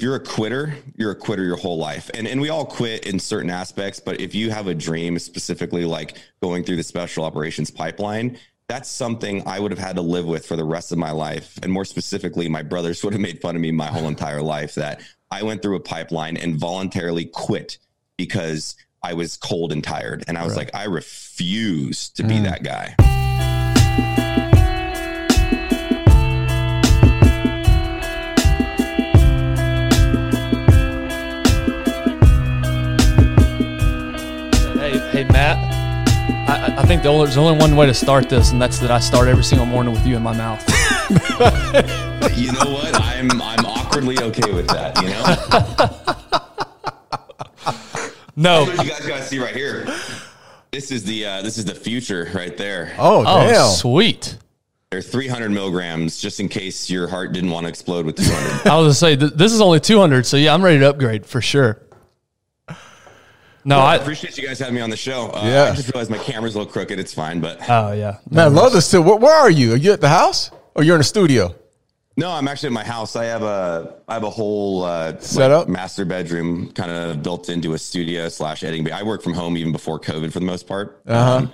if you're a quitter, you're a quitter your whole life. And and we all quit in certain aspects, but if you have a dream specifically like going through the special operations pipeline, that's something I would have had to live with for the rest of my life. And more specifically, my brothers would have made fun of me my whole entire life that I went through a pipeline and voluntarily quit because I was cold and tired. And I was right. like, I refuse to be mm. that guy. Hey, Mat, I, I think the only, there's only one way to start this, and that's that I start every single morning with you in my mouth. you know what? I'm I'm awkwardly okay with that. You know. no, you guys got to see right here. This is the uh, this is the future right there. Oh, oh damn. sweet. They're 300 milligrams, just in case your heart didn't want to explode with 200. I was gonna say th- this is only 200, so yeah, I'm ready to upgrade for sure. No, well, I, I, appreciate you guys having me on the show. Uh, yeah. I just realized my camera's a little crooked. It's fine, but oh yeah, man, I love this. Still, where, where are you? Are you at the house or you're in the studio? No, I'm actually at my house. I have a I have a whole uh, setup like master bedroom kind of built into a studio slash editing. But I work from home even before COVID for the most part. Uh-huh. Um,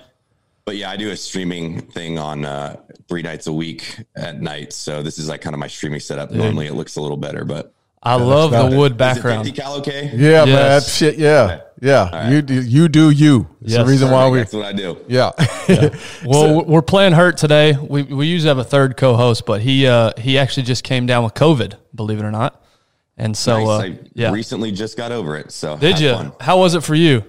but yeah, I do a streaming thing on uh, three nights a week at night. So this is like kind of my streaming setup. Normally it looks a little better, but I love the wood background. cal okay? Yeah, yes. man. Shit, yeah. Yeah. Right. You do you do you. It's yes. the reason why we That's what I do. Yeah. yeah. Well, so, we're playing hurt today. We we usually have a third co-host, but he uh he actually just came down with COVID, believe it or not. And so nice. uh, I yeah. recently just got over it. So Did you? Fun. How was it for you?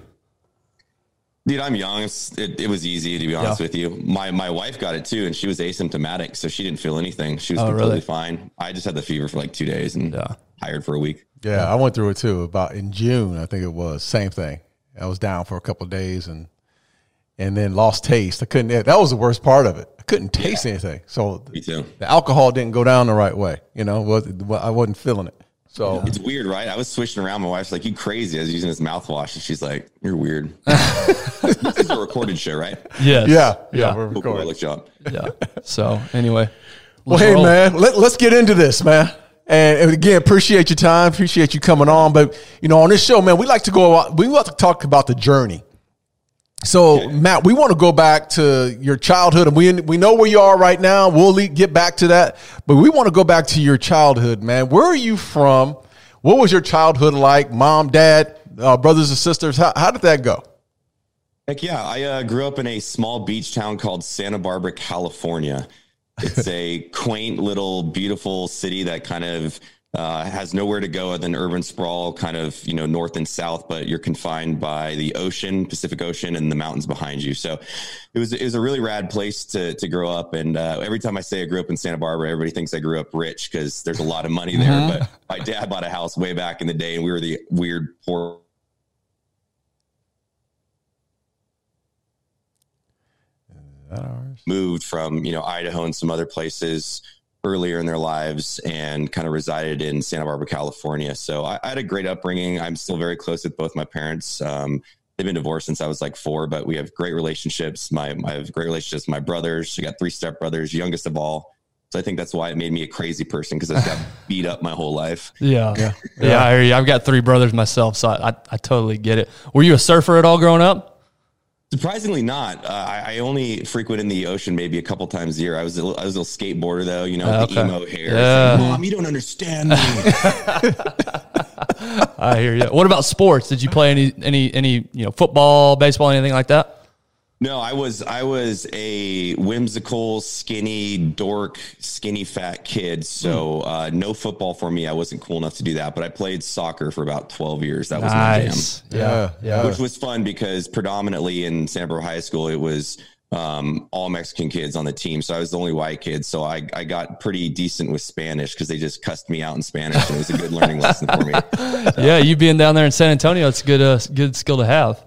Dude, I'm young. It, it was easy to be honest yeah. with you. My my wife got it too, and she was asymptomatic, so she didn't feel anything. She was oh, completely really? fine. I just had the fever for like two days and yeah. hired for a week. Yeah, I went through it too. About in June, I think it was. Same thing. I was down for a couple of days and and then lost taste. I couldn't. That was the worst part of it. I couldn't taste yeah. anything. So me too. The alcohol didn't go down the right way. You know, was I wasn't feeling it. So it's weird, right? I was switching around. My wife's like, "You crazy?" I was using this mouthwash, and she's like, "You're weird." this is a recorded show, right? Yes. Yeah. Yeah. yeah. We're recording. job. Yeah. So anyway, well, hey roll. man, let, let's get into this, man. And again, appreciate your time, appreciate you coming on. But you know, on this show, man, we like to go. We want to talk about the journey. So, okay. Mat, we want to go back to your childhood, and we we know where you are right now. We'll get back to that, but we want to go back to your childhood, man. Where are you from? What was your childhood like? Mom, dad, uh, brothers and sisters. How, how did that go? Heck yeah, I uh, grew up in a small beach town called Santa Barbara, California. It's a quaint little beautiful city that kind of uh, has nowhere to go other than urban sprawl, kind of you know north and south, but you're confined by the ocean, Pacific Ocean, and the mountains behind you. So it was it was a really rad place to to grow up. And uh, every time I say I grew up in Santa Barbara, everybody thinks I grew up rich because there's a lot of money there. Mm-hmm. But my dad bought a house way back in the day, and we were the weird poor moved from you know Idaho and some other places earlier in their lives and kind of resided in Santa Barbara, California. So I, I had a great upbringing. I'm still very close with both my parents. Um, they've been divorced since I was like four, but we have great relationships. My, I have great relationships with my brothers. I got three stepbrothers, youngest of all. So I think that's why it made me a crazy person because I got beat up my whole life. Yeah. Yeah. yeah. I I've got three brothers myself. So I, I, I totally get it. Were you a surfer at all growing up? Surprisingly, not. Uh, I, I, only frequent in the ocean maybe a couple times a year. I was a, I was a little skateboarder though, you know, okay. the emo hair. Yeah. Like, Mom, you don't understand me. I hear you. What about sports? Did you play any any any you know football, baseball, anything like that? No, I was I was a whimsical, skinny dork, skinny fat kid. So hmm. uh, no football for me. I wasn't cool enough to do that. But I played soccer for about twelve years. That was nice. my jam. Yeah, yeah. Which was fun because predominantly in San Barbara High School, it was um, all Mexican kids on the team. So I was the only white kid. So I, I got pretty decent with Spanish because they just cussed me out in Spanish. And it was a good learning lesson for me. So. Yeah, you being down there in San Antonio, it's a good, uh, good skill to have.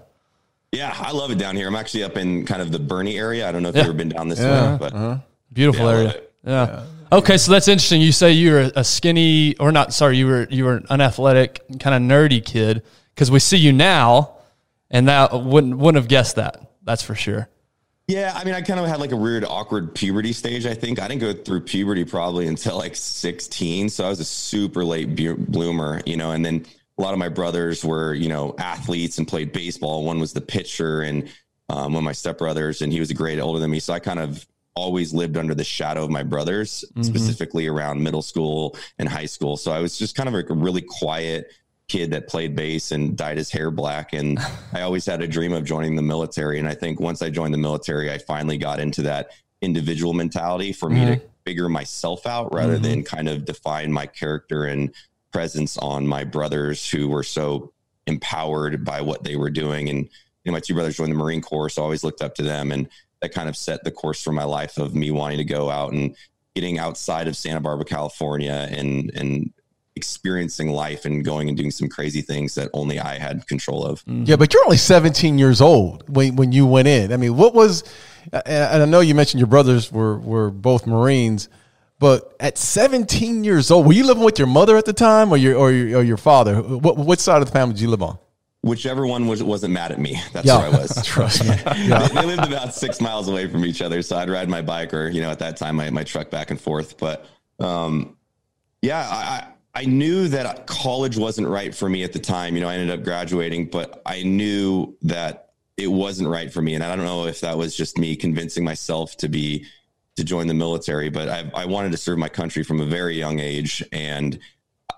Yeah, I love it down here. I'm actually up in kind of the Boerne area. I don't know if yeah. you've ever been down this yeah. way, but uh-huh. beautiful yeah, area. Yeah. yeah. Okay, so that's interesting. You say you were a skinny, or not? Sorry, you were you were an athletic, kind of nerdy kid. Because we see you now, and that wouldn't wouldn't have guessed that. That's for sure. Yeah, I mean, I kind of had like a weird, awkward puberty stage. I think I didn't go through puberty probably until like 16, so I was a super late bloomer, you know. And then a lot of my brothers were, you know, athletes and played baseball. One was the pitcher, and um, one of my stepbrothers, and he was a grade older than me. So I kind of always lived under the shadow of my brothers, mm-hmm. specifically around middle school and high school. So I was just kind of like a really quiet kid that played bass and dyed his hair black. And I always had a dream of joining the military. And I think once I joined the military, I finally got into that individual mentality for mm-hmm. me to mm-hmm. figure myself out rather mm-hmm. than kind of define my character and presence on my brothers who were so empowered by what they were doing. And you know, my two brothers joined the Marine Corps, so I always looked up to them. And that kind of set the course for my life of me wanting to go out and getting outside of Santa Barbara, California, and and experiencing life and going and doing some crazy things that only I had control of. Mm-hmm. Yeah, but you're only 17 years old when when you went in. I mean, what was? And I know you mentioned your brothers were were both Marines. But at 17 years old, were you living with your mother at the time, or your or your, or your father? What what side of the family did you live on? whichever one was wasn't mad at me. That's yeah. where I was. Trust me. Yeah. they, they, lived about six miles away from each other, so I'd ride my bike or you know at that time my my truck back and forth. But um, yeah, I I knew that college wasn't right for me at the time. You know, I ended up graduating, but I knew that it wasn't right for me, and I don't know if that was just me convincing myself to be to join the military, but I, I wanted to serve my country from a very young age and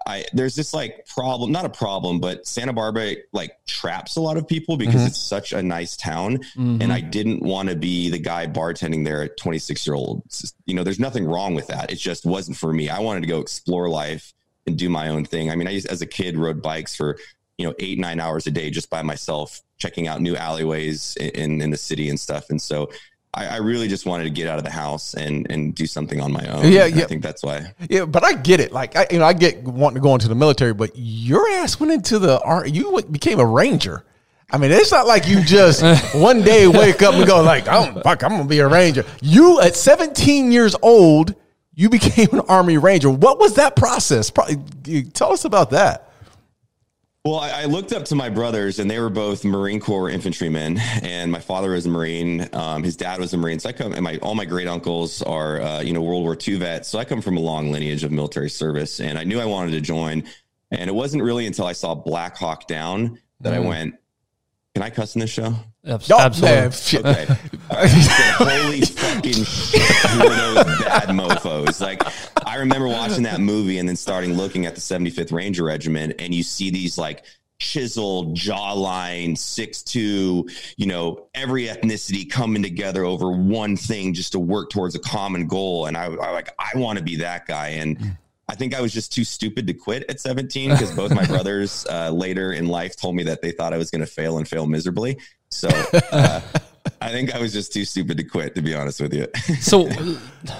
I there's this like problem, not a problem, but Santa Barbara like traps a lot of people because mm-hmm. it's such a nice town. Mm-hmm. And I didn't want to be the guy bartending there at 26 year old. You know, there's nothing wrong with that. It just wasn't for me. I wanted to go explore life and do my own thing. I mean, I used, as a kid rode bikes for you know eight nine hours a day just by myself, checking out new alleyways in in the city and stuff. And so I, I, really just wanted to get out of the house and and do something on my own. Yeah, yeah. I think that's why. Yeah, but I get it. Like I, you know, I get wanting to go into the military, but your ass went into the you became a ranger. I mean, it's not like you just one day wake up and go like, "Oh fuck, I'm gonna be a ranger." You at 17 years old, you became an army ranger. What was that process? Probably, tell us about that. Well, I, I, looked up to my brothers, and they were both Marine Corps infantrymen. And my father was a Marine. Um, his dad was a Marine. So I come, and my all my great uncles are, uh, you know, World War II vets. So I come from a long lineage of military service, and I knew I wanted to join. And it wasn't really until I saw Black Hawk Down that mm. I went, "Can I cuss in this show?" Absolutely. Okay. Holy fucking shit. Who are those bad mofos? Like, I remember watching that movie and then starting looking at the 75th Ranger Regiment, and you see these like chiseled jawline, six two, you know, every ethnicity coming together over one thing just to work towards a common goal. And I, I like, I want to be that guy. And I think I was just too stupid to quit at 17 because both my brothers uh, later in life told me that they thought I was going to fail and fail miserably. So uh, I think I was just too stupid to quit, to be honest with you. so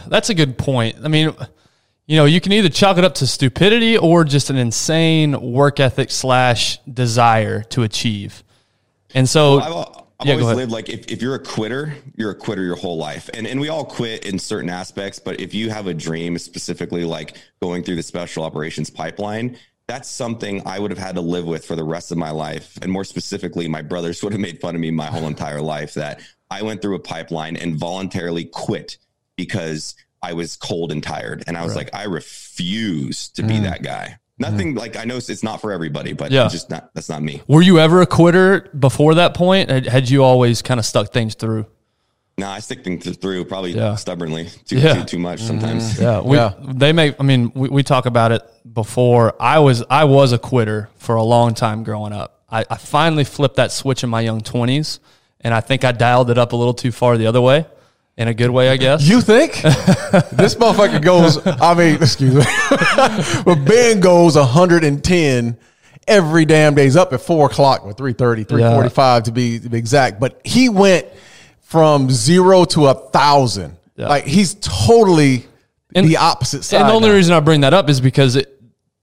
that's a good point. I mean, you know, you can either chalk it up to stupidity or just an insane work ethic slash desire to achieve. And so, well, I've, yeah, always lived like if, if you're a quitter, you're a quitter your whole life. And and we all quit in certain aspects, but if you have a dream, specifically like going through the special operations pipeline, that's something I would have had to live with for the rest of my life. And more specifically, my brothers would have made fun of me my whole entire life that I went through a pipeline and voluntarily quit because I was cold and tired. And I was right. like, I refuse to be mm. that guy. Nothing like I know it's not for everybody, but yeah. just not that's not me. Were you ever a quitter before that point? Had you always kind of stuck things through? No, I stick things through probably yeah. stubbornly too, yeah. too, too much sometimes. Mm-hmm. Yeah, we, yeah. They make. I mean, we, we talk about it before. I was I was a quitter for a long time growing up. I, I finally flipped that switch in my young twenties, and I think I dialed it up a little too far the other way. In a good way, I guess. You think this motherfucker goes? I mean, excuse me, but Ben goes 110 every damn day's up at four o'clock or 3.30, 3.45 yeah. to be to be exact. But he went from zero to a thousand. Yeah. Like he's totally and, the opposite side. And the only now. reason I bring that up is because it,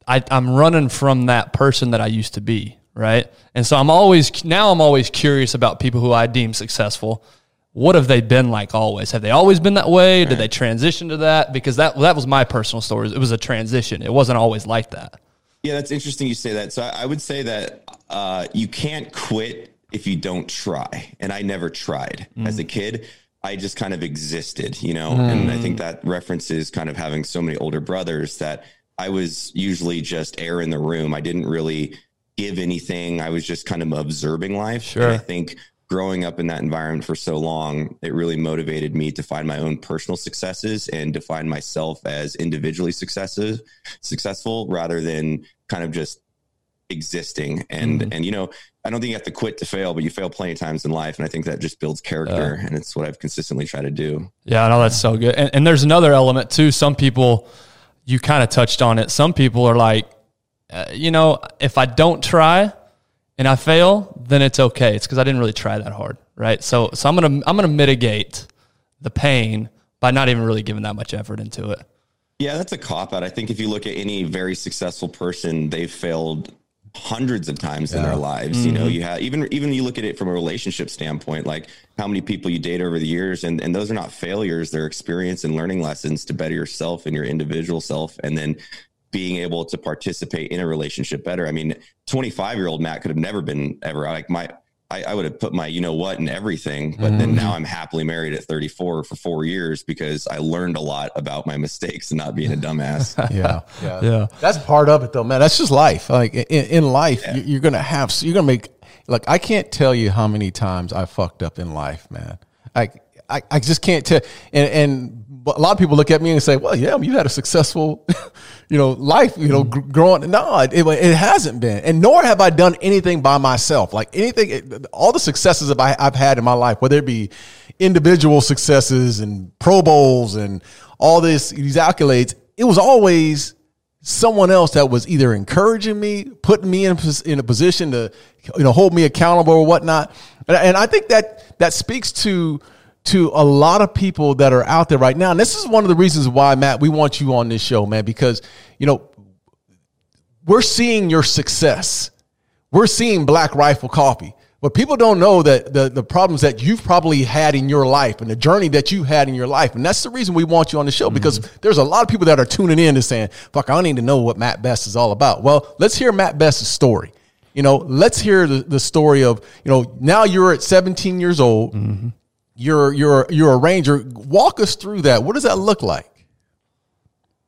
I, I'm running from that person that I used to be, right? And so I'm always now I'm always curious about people who I deem successful. What have they been like always? Have they always been that way? Did they transition to that? Because that that was my personal story. It was a transition. It wasn't always like that. Yeah, that's interesting you say that. So I, I would say that uh, you can't quit if you don't try. And I never tried mm. as a kid. I just kind of existed, you know, mm. and I think that references kind of having so many older brothers that I was usually just air in the room. I didn't really give anything. I was just kind of observing life. Sure. And I think growing up in that environment for so long, it really motivated me to find my own personal successes and define myself as individually successes, successful rather than kind of just existing. And mm-hmm. and you know, I don't think you have to quit to fail, but you fail plenty of times in life, and I think that just builds character, uh, and it's what I've consistently tried to do. Yeah, I know that's so good. And, and there's another element too. Some people, you kind of touched on it. Some people are like, uh, you know, if I don't try and I fail, then it's okay. It's because I didn't really try that hard, right? So, so I'm gonna I'm gonna mitigate the pain by not even really giving that much effort into it. Yeah, that's a cop out. I think if you look at any very successful person, they've failed hundreds of times yeah. in their lives. Mm-hmm. You know, you have even even you look at it from a relationship standpoint, like how many people you date over the years, and and those are not failures; they're experience and learning lessons to better yourself and your individual self, and then being able to participate in a relationship better. I mean, 25 year old Mat could have never been ever like my, I, I would have put my, you know what, and everything, but mm-hmm. then now I'm happily married at 34 for four years because I learned a lot about my mistakes and not being a dumbass. yeah, yeah, yeah. That's part of it though, man. That's just life. Like in, in life, yeah. you're going to have, you're going to make, like, I can't tell you how many times I fucked up in life, man. Like, I, I just can't tell. And, and a lot of people look at me and say, well, yeah, you had a successful, you know, life, you know, mm-hmm. growing. No, it, it, hasn't been. And nor have I done anything by myself. Like anything, all the successes that I, I've had in my life, whether it be individual successes and Pro Bowls and all this, these accolades, it was always someone else that was either encouraging me, putting me in a, in a position to, you know, hold me accountable or whatnot. And, and I think that that speaks to, to a lot of people that are out there right now. And this is one of the reasons why, Mat, we want you on this show, man, because, you know, we're seeing your success. We're seeing Black Rifle Coffee. But people don't know that the, the problems that you've probably had in your life and the journey that you had in your life. And that's the reason we want you on the show because mm-hmm. there's a lot of people that are tuning in and saying, fuck, I don't need to know what Mat Best is all about. Well, let's hear Mat Best's story. You know, let's hear the, the story of, you know, now you're at 17 years old. Mm-hmm you're you're you're a ranger. Walk us through that. What does that look like?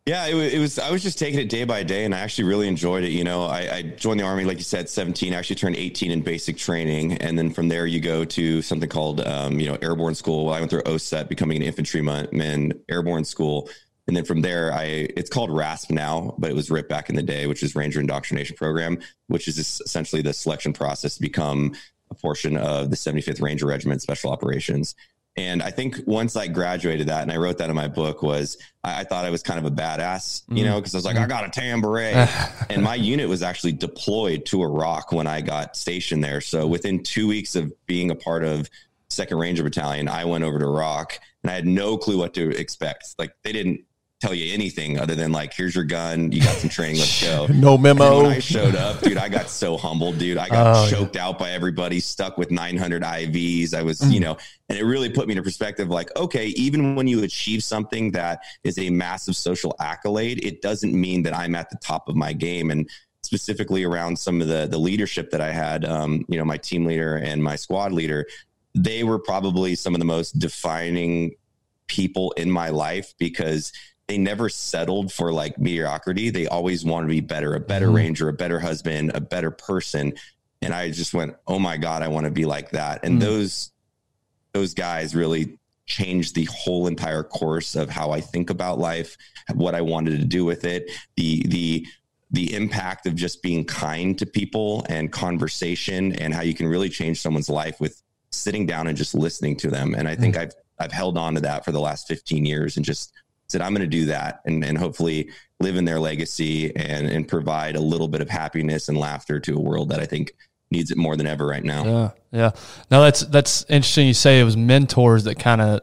Yeah, it, it, was. I was just taking it day by day, and I actually really enjoyed it. You know, I, I, joined the army, like you said, 17. I actually turned 18 in basic training, and then from there you go to something called, um, you know, airborne school. I went through OSUT, becoming an infantryman, airborne school, and then from there, I it's called RASP now, but it was RIP back in the day, which is Ranger Indoctrination Program, which is essentially the selection process to become a portion of the 75th Ranger Regiment Special Operations. And I think once I graduated that, and I wrote that in my book, was I, I thought I was kind of a badass, you mm know, because I was like, I got a beret. and my unit was actually deployed to Iraq when I got stationed there. So within two weeks of being a part of Second Ranger Battalion, I went over to Iraq and I had no clue what to expect. Like they didn't tell you anything other than like, here's your gun, you got some training, let's go. no memo. And when I showed up, dude, I got so humbled, dude. I got oh, choked yeah. out by everybody, stuck with 900 IVs. I was, mm. you know, and it really put me in perspective like, okay, even when you achieve something that is a massive social accolade, it doesn't mean that I'm at the top of my game. And specifically around some of the the leadership that I had, um, you know, my team leader and my squad leader, they were probably some of the most defining people in my life because they never settled for like mediocrity. They always wanted to be better, a better mm-hmm. ranger, a better husband, a better person. And I just went, oh my God, I want to be like that. And mm-hmm. those those guys really changed the whole entire course of how I think about life, what I wanted to do with it, the the the impact of just being kind to people and conversation and how you can really change someone's life with sitting down and just listening to them. And I think mm-hmm. I've I've held on to that for the last 15 years and just said, I'm going to do that and, and hopefully live in their legacy and, and provide a little bit of happiness and laughter to a world that I think needs it more than ever right now. Yeah. Yeah. Now that's, that's interesting. You say it was mentors that kind of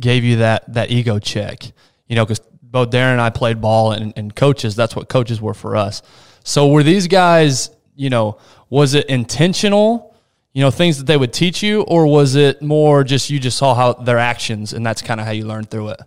gave you that, that ego check, you know, cause both Darren and I played ball and, and coaches, that's what coaches were for us. So were these guys, you know, was it intentional, you know, things that they would teach you, or was it more just you just saw how their actions and that's kind of how you learned through it?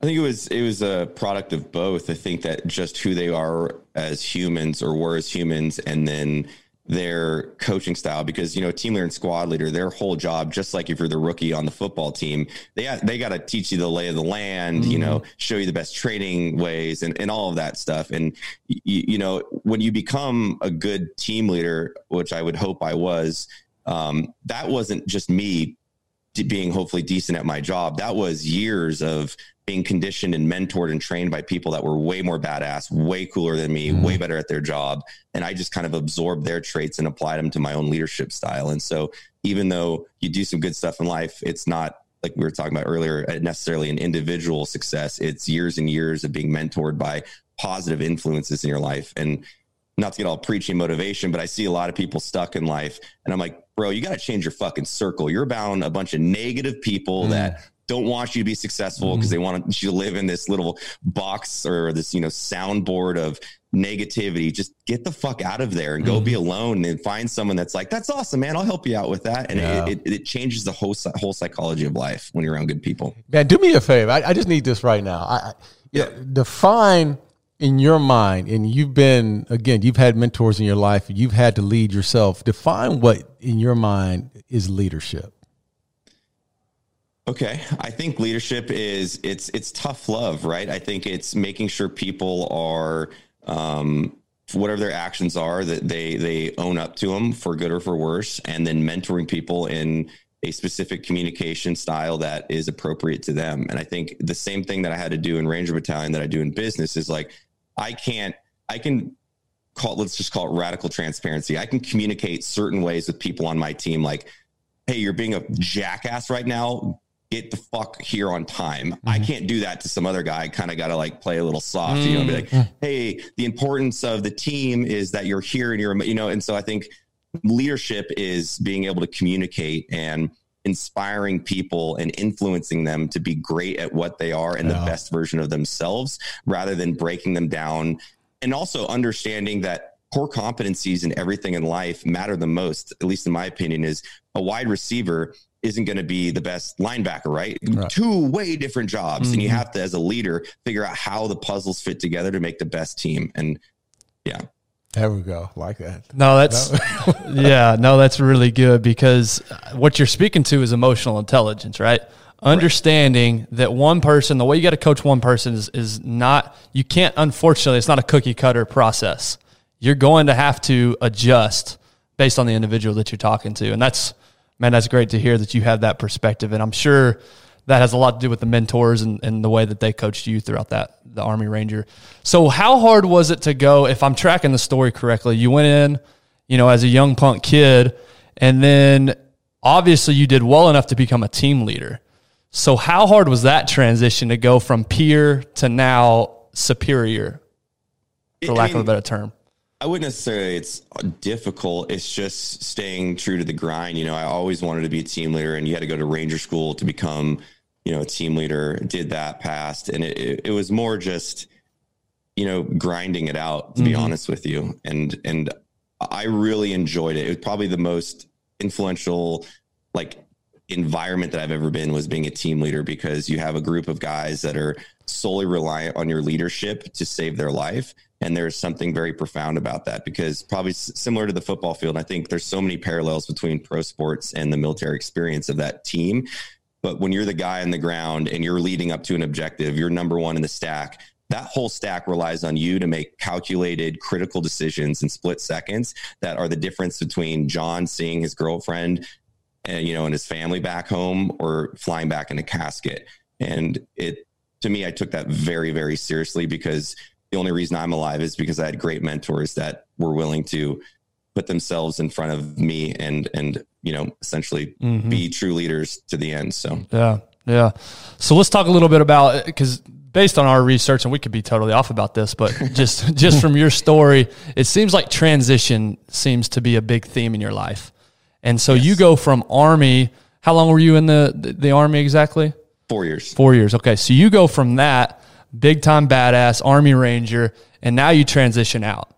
I think it was it was a product of both. I think that just who they are as humans or were as humans, and then their coaching style because you know team leader and squad leader their whole job just like if you're the rookie on the football team they they got to teach you the lay of the land mm-hmm. you know mm-hmm. show you the best training ways and, and all of that stuff and you, you know when you become a good team leader which i would hope i was um, that wasn't just me being hopefully decent at my job that was years of being conditioned and mentored and trained by people that were way more badass, way cooler than me, mm. way better at their job. And I just kind of absorbed their traits and applied them to my own leadership style. And so even though you do some good stuff in life, it's not like we were talking about earlier, necessarily an individual success. It's years and years of being mentored by positive influences in your life. And not to get all preachy motivation, but I see a lot of people stuck in life. And I'm like, bro, you got to change your fucking circle. You're bound a bunch of negative people mm. that don't want you to be successful because mm-hmm. they want you to live in this little box or this you know soundboard of negativity just get the fuck out of there and go mm-hmm. be alone and find someone that's like that's awesome man i'll help you out with that and yeah. it, it, it, changes the whole whole psychology of life when you're around good people man do me a favor i, I just need this right now I, yeah define in your mind and you've been again you've had mentors in your life you've had to lead yourself define what in your mind is leadership Okay, I think leadership is it's it's tough love, right? I think it's making sure people are um, whatever their actions are that they they own up to them for good or for worse, and then mentoring people in a specific communication style that is appropriate to them. And I think the same thing that I had to do in Ranger Battalion that I do in business is like I can't I can call let's just call it radical transparency. I can communicate certain ways with people on my team like hey, you're being a jackass right now get the fuck here on time. Mm-hmm. I can't do that to some other guy. I kind of got to like play a little soft, mm-hmm. you know, be like, mm. hey, the importance of the team is that you're here and you're, you know, and so I think leadership is being able to communicate and inspiring people and influencing them to be great at what they are and yeah. the best version of themselves rather than breaking them down. And also understanding that core competencies in everything in life matter the most, at least in my opinion, is a wide receiver isn't going to be the best linebacker, right? right? Two way different jobs. Mm-hmm. And you mm-hmm. have to, as a leader, figure out how the puzzles fit together to make the best team. And yeah. There we go. Like that. No, that's, yeah, no, that's really good because what you're speaking to is emotional intelligence, right? Understanding right. that one person, the way you got to coach one person is, is not, you can't, unfortunately, it's not a cookie cutter process. You're going to have to adjust based on the individual that you're talking to. And that's, man, that's great to hear that you have that perspective. And I'm sure that has a lot to do with the mentors and, and the way that they coached you throughout that, the Army Ranger. So, how hard was it to go? If I'm tracking the story correctly, you went in, you know, as a young punk kid, and then obviously you did well enough to become a team leader. So, how hard was that transition to go from peer to now superior, for lack I mean, of a better term? I wouldn't necessarily it's difficult. It's just staying true to the grind. You know, I always wanted to be a team leader and you had to go to ranger school to become, you know, a team leader, did that past. And it, it, it was more just, you know, grinding it out, to mm-hmm. be honest with you. And, and I really enjoyed it. It was probably the most influential, like environment that I've ever been was being a team leader because you have a group of guys that are solely reliant on your leadership to save their life and there's something very profound about that because probably similar to the football field, I think there's so many parallels between pro sports and the military experience of that team. But when you're the guy on the ground and you're leading up to an objective, you're number one in the stack. That whole stack relies on you to make calculated, critical decisions in split seconds that are the difference between John seeing his girlfriend, and, uh, you know, and his family back home, or flying back in a casket. And it, to me, I took that very, very seriously because the only reason I'm alive is because I had great mentors that were willing to put themselves in front of me and and you know essentially mm-hmm. be true leaders to the end. So yeah, yeah. So let's talk a little bit about because based on our research, and we could be totally off about this, but just just from your story, it seems like transition seems to be a big theme in your life. And so yes. you go from army. How long were you in the the army exactly? Four years. Four years. Okay, so you go from that big time badass, Army Ranger, and now you transition out.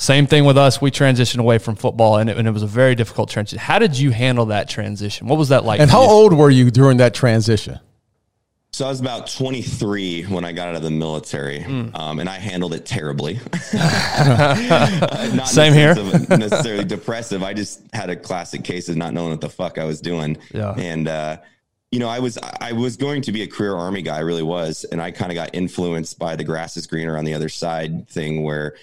Same thing with us. We transitioned away from football, and it, and it was a very difficult transition. How did you handle that transition? What was that like? And how you? old were you during that transition? So I was about 23 when I got out of the military, Hmm. um, and I handled it terribly. Uh, not Same here. necessarily depressive. I just had a classic case of not knowing what the fuck I was doing. Yeah. And uh, you know, I was I was going to be a career army guy, I really was, and I kind of got influenced by the grass is greener on the other side thing, where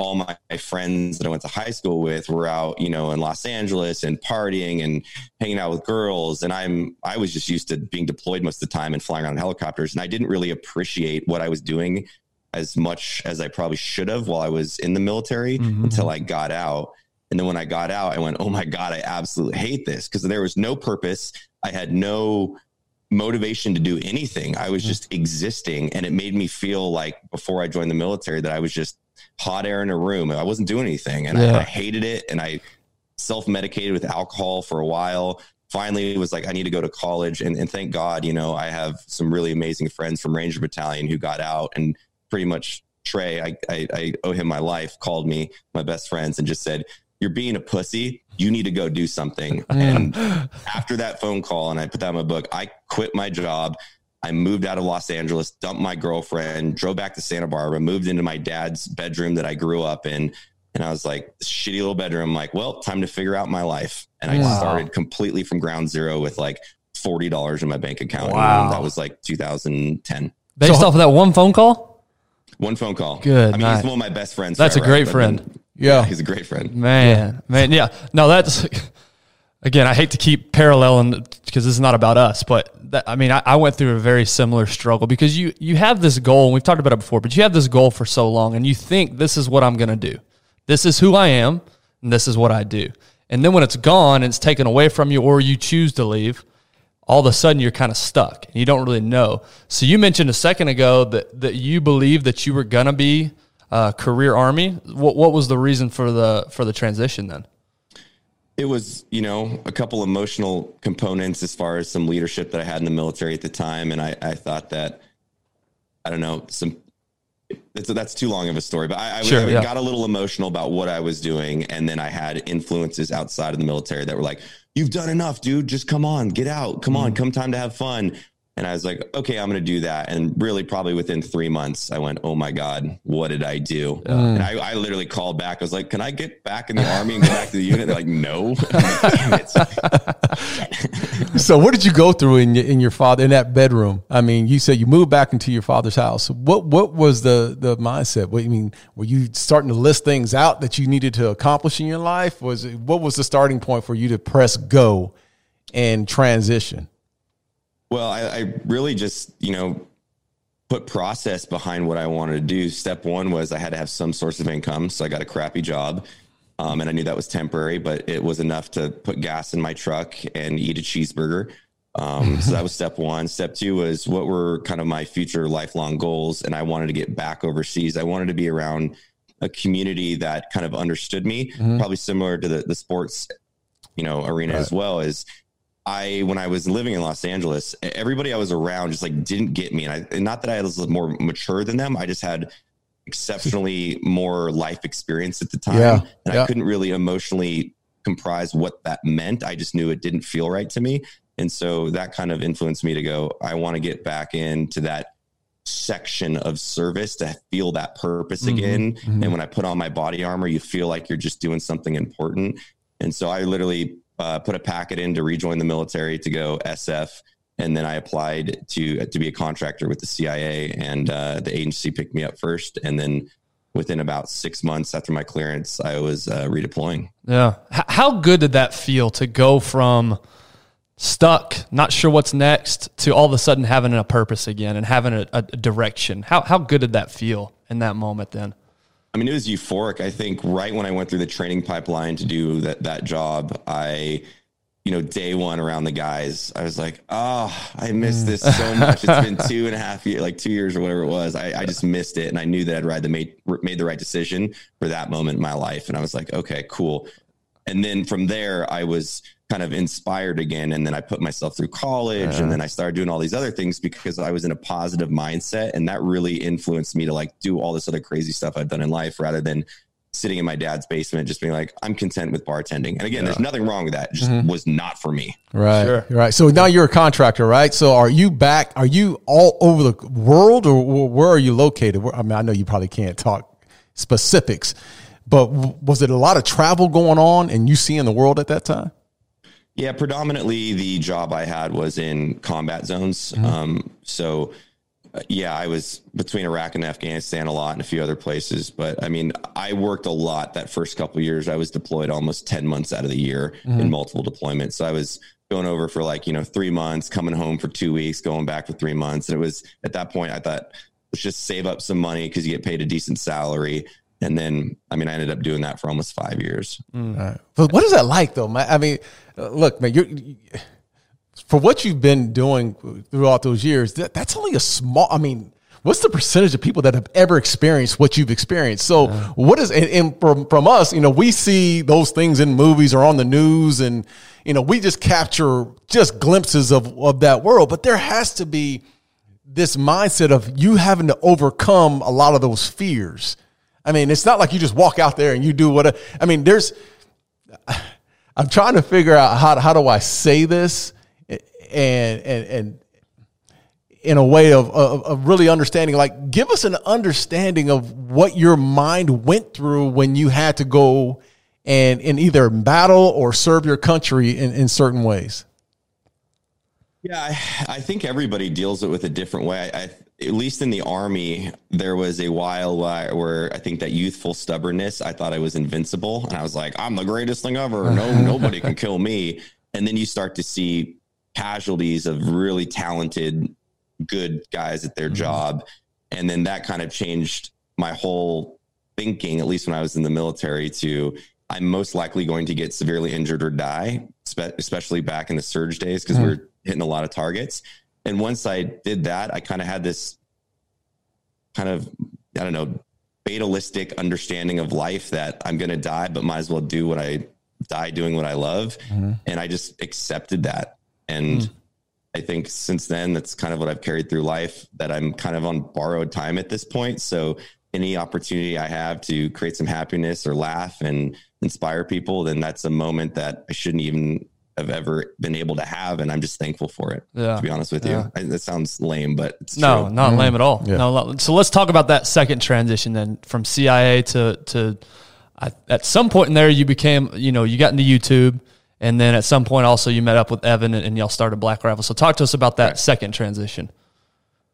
all my, friends that I went to high school with were out, you know, in Los Angeles and partying and hanging out with girls. And I'm, I was just used to being deployed most of the time and flying around in helicopters. And I didn't really appreciate what I was doing as much as I probably should have while I was in the military Mhm. until I got out. And then when I got out, I went, oh my God, I absolutely hate this because there was no purpose. I had no motivation to do anything. I was just existing. And it made me feel like before I joined the military that I was just hot air in a room. I wasn't doing anything. And Yeah. I, I hated it. And I self medicated with alcohol for a while. Finally, it was like, I need to go to college. And, and thank God, you know, I have some really amazing friends from Ranger Battalion who got out and pretty much Trey, I, I, I owe him my life, called me, my best friends, and just said, You're being a pussy. You need to go do something. and after that phone call, and I put that in my book, I quit my job. I moved out of Los Angeles, dumped my girlfriend, drove back to Santa Barbara, moved into my dad's bedroom that I grew up in. And I was like, shitty little bedroom. I'm like, well, time to figure out my life. And I Wow. started completely from ground zero with like $40 in my bank account. Wow. And that was like 2010. Based So- off of that one phone call? One phone call. Good I mean, night. he's one of my best friends. That's a great friend. then- Yeah. He's a great friend. Man, man, yeah. No, that's again. I hate to keep paralleling because this is not about us, but that, I mean, I, I went through a very similar struggle because you you have this goal, and we've talked about it before, but you have this goal for so long, and you think this is what I'm going to do, this is who I am, and this is what I do, and then when it's gone and it's taken away from you, or you choose to leave, all of a sudden you're kind of stuck and you don't really know. So you mentioned a second ago that that you believe that you were gonna be uh, career army. What what was the reason for the for the transition then? It was, you know, a couple emotional components as far as some leadership that I had in the military at the time. And I, I thought that, I don't know, some, that's, that's too long of a story, but I, I, Sure, I yeah. got a little emotional about what I was doing. And then I had influences outside of the military that were like, you've done enough, dude. Just come on, get out. Come Mm. on, come time to have fun. And I was like, okay, I'm going to do that. And really, probably within three months, I went, oh my God, what did I do? Mm. And I, I literally called back. I was like, can I get back in the army and go back to the unit? They're like, no. So what did you go through in your, in your father in that bedroom? I mean, you said you moved back into your father's house. What what was the the mindset? What you mean? Were you starting to list things out that you needed to accomplish in your life? Was it, what was the starting point for you to press go and transition? Well, I, I really just, you know, put process behind what I wanted to do. Step one was I had to have some source of income. So I got a crappy job. Um, and I knew that was temporary, but it was enough to put gas in my truck and eat a cheeseburger. Um, so that was step one. Step two was what were kind of my future lifelong goals. And I wanted to get back overseas. I wanted to be around a community that kind of understood me, probably similar to the, the sports, you know, arena as well as I when I was living in Los Angeles, everybody I was around just like didn't get me, and I and not that I was more mature than them. I just had exceptionally more life experience at the time, Yeah, and yeah. I couldn't really emotionally comprise what that meant. I just knew it didn't feel right to me, and so that kind of influenced me to go. I want to get back into that section of service to feel that purpose Mhm, again. mhm. And when I put on my body armor, you feel like you're just doing something important. And so I literally uh, put a packet in to rejoin the military to go SF. And then I applied to to be a contractor with the CIA, and uh, the agency picked me up first. And then within about six months after my clearance, I was uh, redeploying. Yeah. H- how good did that feel to go from stuck, not sure what's next, to all of a sudden having a purpose again and having a, a direction? How how good did that feel in that moment then? I mean, it was euphoric. I think right when I went through the training pipeline to do that that job, I, you know, day one around the guys, I was like, oh, I missed this so mm. much. It's been two and a half years, like two years or whatever it was. I, I just missed it, and I knew that I'd ride the made made the right decision for that moment in my life. And I was like, okay, cool. And then from there, I was kind of inspired again. And then I put myself through college and uh-huh. then I started doing all these other things because I was in a positive mindset. And that really influenced me to like do all this other crazy stuff I've done in life rather than sitting in my dad's basement, just being like, I'm content with bartending. And again, there's nothing wrong with that. It just mm-hmm. was not for me. Right. Sure. Right. So now you're a contractor, right? So are you back? Are you all over the world or where are you located? Where- I mean, I know you probably can't talk specifics, but w- was it a lot of travel going on and you seeing the world at that time? Yeah, predominantly the job I had was in combat zones. Um, so, uh, yeah, I was between Iraq and Afghanistan a lot and a few other places. But I mean, I worked a lot that first couple of years. I was deployed almost 10 months out of the year in multiple deployments. So I was going over for like, you know, three months, coming home for two weeks, going back for three months. And it was at that point, I thought, let's just save up some money because you get paid a decent salary. And then, I mean, I ended up doing that for almost five years. But what is that like though, man? I mean, uh, look, man, you're, you, for what you've been doing throughout those years, that, that's only a small, I mean, what's the percentage of people that have ever experienced what you've experienced? So what is, and, and from, from us, you know, we see those things in movies or on the news and, you know, we just capture just glimpses of, of that world, but there has to be this mindset of you having to overcome a lot of those fears. I mean, it's not like you just walk out there and you do what, I mean, there's, I'm trying to figure out how how do I say this and and and in a way of, of of really understanding like give us an understanding of what your mind went through when you had to go and in either battle or serve your country in, in certain ways. Yeah, I, I think everybody deals it with a different way. I, at least in the army, there was a while where, where I think that youthful stubbornness, I thought I was invincible, and I was like, "I'm the greatest thing ever. No, nobody can kill me." And then you start to see casualties of really talented, good guys at their mm-hmm. job, and then that kind of changed my whole thinking. At least when I was in the military, to I'm most likely going to get severely injured or die, spe- especially back in the surge days because we mm-hmm. we're hitting a lot of targets. And once I did that, I kind of had this kind of, I don't know, fatalistic understanding of life that I'm going to die, but might as well do what I die doing what I love. Mm-hmm. And I just accepted that. And hmm. I think since then, that's kind of what I've carried through life that I'm kind of on borrowed time at this point. So any opportunity I have to create some happiness or laugh and inspire people, then that's a moment that I shouldn't even have ever been able to have, and I'm just thankful for it. Yeah. To be honest with you, I, that sounds lame, but it's No, true. not lame at all. Yeah. No, so let's talk about that second transition then from CIA to to I, at some point in there you became you know you got into YouTube and then at some point also you met up with Evan and, and y'all started Black Rifle. So talk to us about that second transition.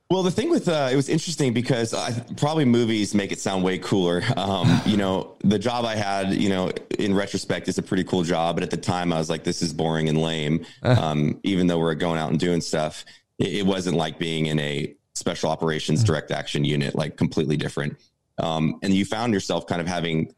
Well, the thing with uh, it was interesting because I, probably movies make it sound way cooler. Um, you know, the job I had, you know, in retrospect, is a pretty cool job, but at the time, I was like, "This is boring and lame." Um, even though we're going out and doing stuff, it, it wasn't like being in a special operations direct action unit, like completely different. Um, and you found yourself kind of having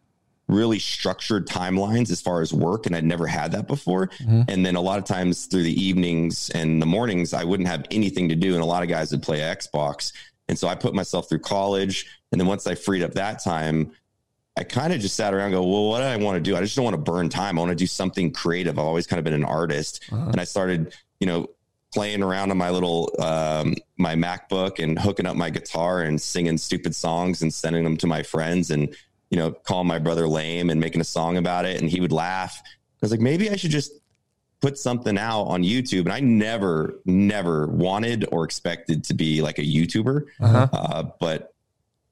really structured timelines as far as work and I'd never had that before. And then a lot of times through the evenings and the mornings I wouldn't have anything to do and a lot of guys would play Xbox. And so I put myself through college and then once I freed up that time I kind of just sat around and go, well, what do I want to do? I just don't want to burn time. I want to do something creative. I've always kind of been an artist. And I started, you know, playing around on my little um, my MacBook and hooking up my guitar and singing stupid songs and sending them to my friends and you know calling my brother lame and making a song about it and he would laugh. I was like, maybe I should just put something out on YouTube. And I never, never wanted or expected to be like a YouTuber. Uh, but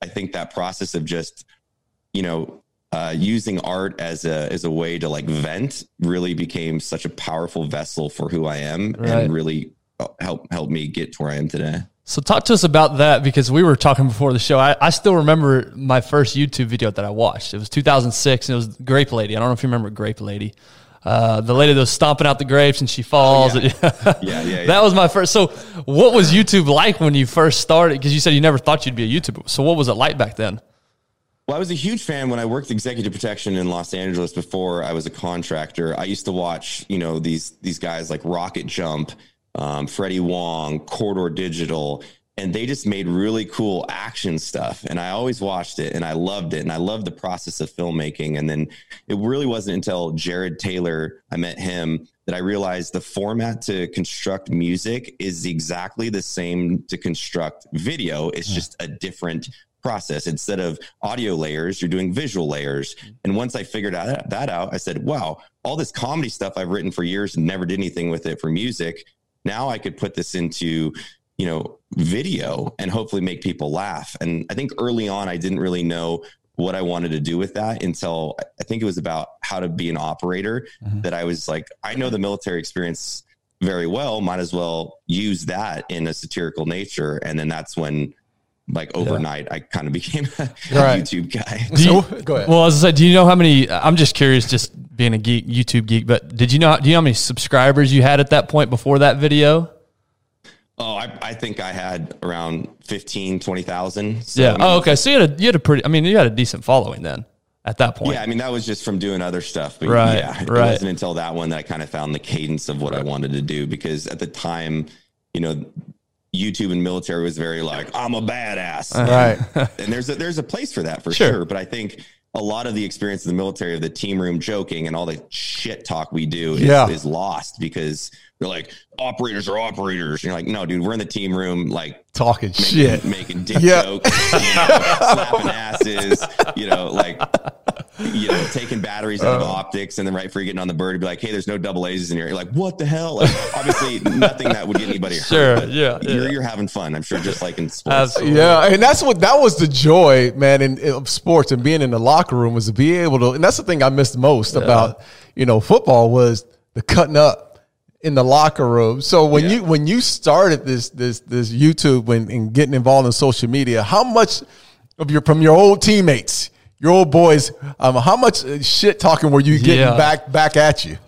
I think that process of just, you know, uh, using art as a as a way to like vent really became such a powerful vessel for who I am Right. and really help help me get to where I am today. So talk to us about that because we were talking before the show. I, I still remember my first YouTube video that I watched. It was 2006 and it was Grape Lady. I don't know if you remember Grape Lady. Uh, the lady that was stomping out the grapes and she falls. Yeah, yeah, yeah. that was my first. So what was YouTube like when you first started? Because you said you never thought you'd be a YouTuber. So what was it like back then? Well, I was a huge fan when I worked executive protection in Los Angeles before I was a contractor. I used to watch, you know, these these guys like Rocket Jump, um, Freddie Wong, Corridor Digital, and they just made really cool action stuff. And I always watched it and I loved it. And I loved the process of filmmaking. And then it really wasn't until Jarred Taylor, I met him, that I realized the format to construct music is exactly the same to construct video. It's just a different process. Instead of audio layers, you're doing visual layers. And once I figured out that out, I said, wow, all this comedy stuff I've written for years and never did anything with it for music. Now I could put this into, you know, video and hopefully make people laugh. And I think early on, I didn't really know what I wanted to do with that until I think it was about how to be an operator mm-hmm. that I was like, I know the military experience very well, might as well use that in a satirical nature. And then that's when like overnight, yeah. I kind of became a, right. YouTube guy. You, so, go ahead. Well, as I said, do you know how many? I'm just curious, just being a geek, YouTube geek. But did you know? Do you know how many subscribers you had at that point before that video? Oh, I, I think I had around 15, 20,000. So, yeah. I mean, oh, okay. So you had a you had a pretty. I mean, you had a decent following then at that point. Yeah, I mean that was just from doing other stuff. But right. Yeah, it right. wasn't until that one that I kind of found the cadence of what right. I wanted to do because at the time, you know, YouTube and military was very like, I'm a badass. Right. and there's a, there's a place for that for sure. sure. But I think a lot of the experience in the military of the team room joking and all the shit talk we do is, yeah. is lost because they're like operators are operators. And you're like, no, dude, we're in the team room, like talking making, shit, making dick yeah. jokes, you know, slapping asses, you know, like you know, taking batteries out of uh, optics, and then right before you getting on the bird, be like, "Hey, there's no double A's in here." You're like, "What the hell?" Like, obviously, nothing that would get anybody hurt. Sure, yeah, you're, yeah. you're having fun. I'm sure, just like in sports. Absolutely. Yeah, and that's what that was the joy, man, in, in sports and being in the locker room was to be able to. And that's the thing I missed most yeah. about you know football was the cutting up in the locker room. So when yeah. you when you started this this this YouTube and, and getting involved in social media, how much of your from your old teammates? Your old boys. Um, how much uh, shit talking were you getting yeah. back back at you?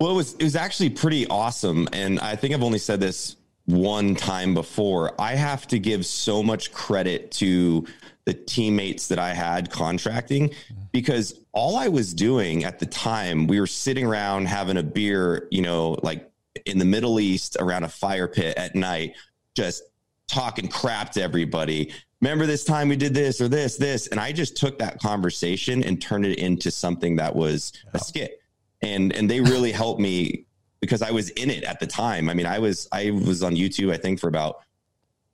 Well, it was it was actually pretty awesome, and I think I've only said this one time before. I have to give so much credit to the teammates that I had contracting because all I was doing at the time, we were sitting around having a beer, you know, like in the Middle East around a fire pit at night, just talking crap to everybody remember this time we did this or this, this. And I just took that conversation and turned it into something that was a skit. And and they really helped me because I was in it at the time. I mean, I was I was on YouTube, I think, for about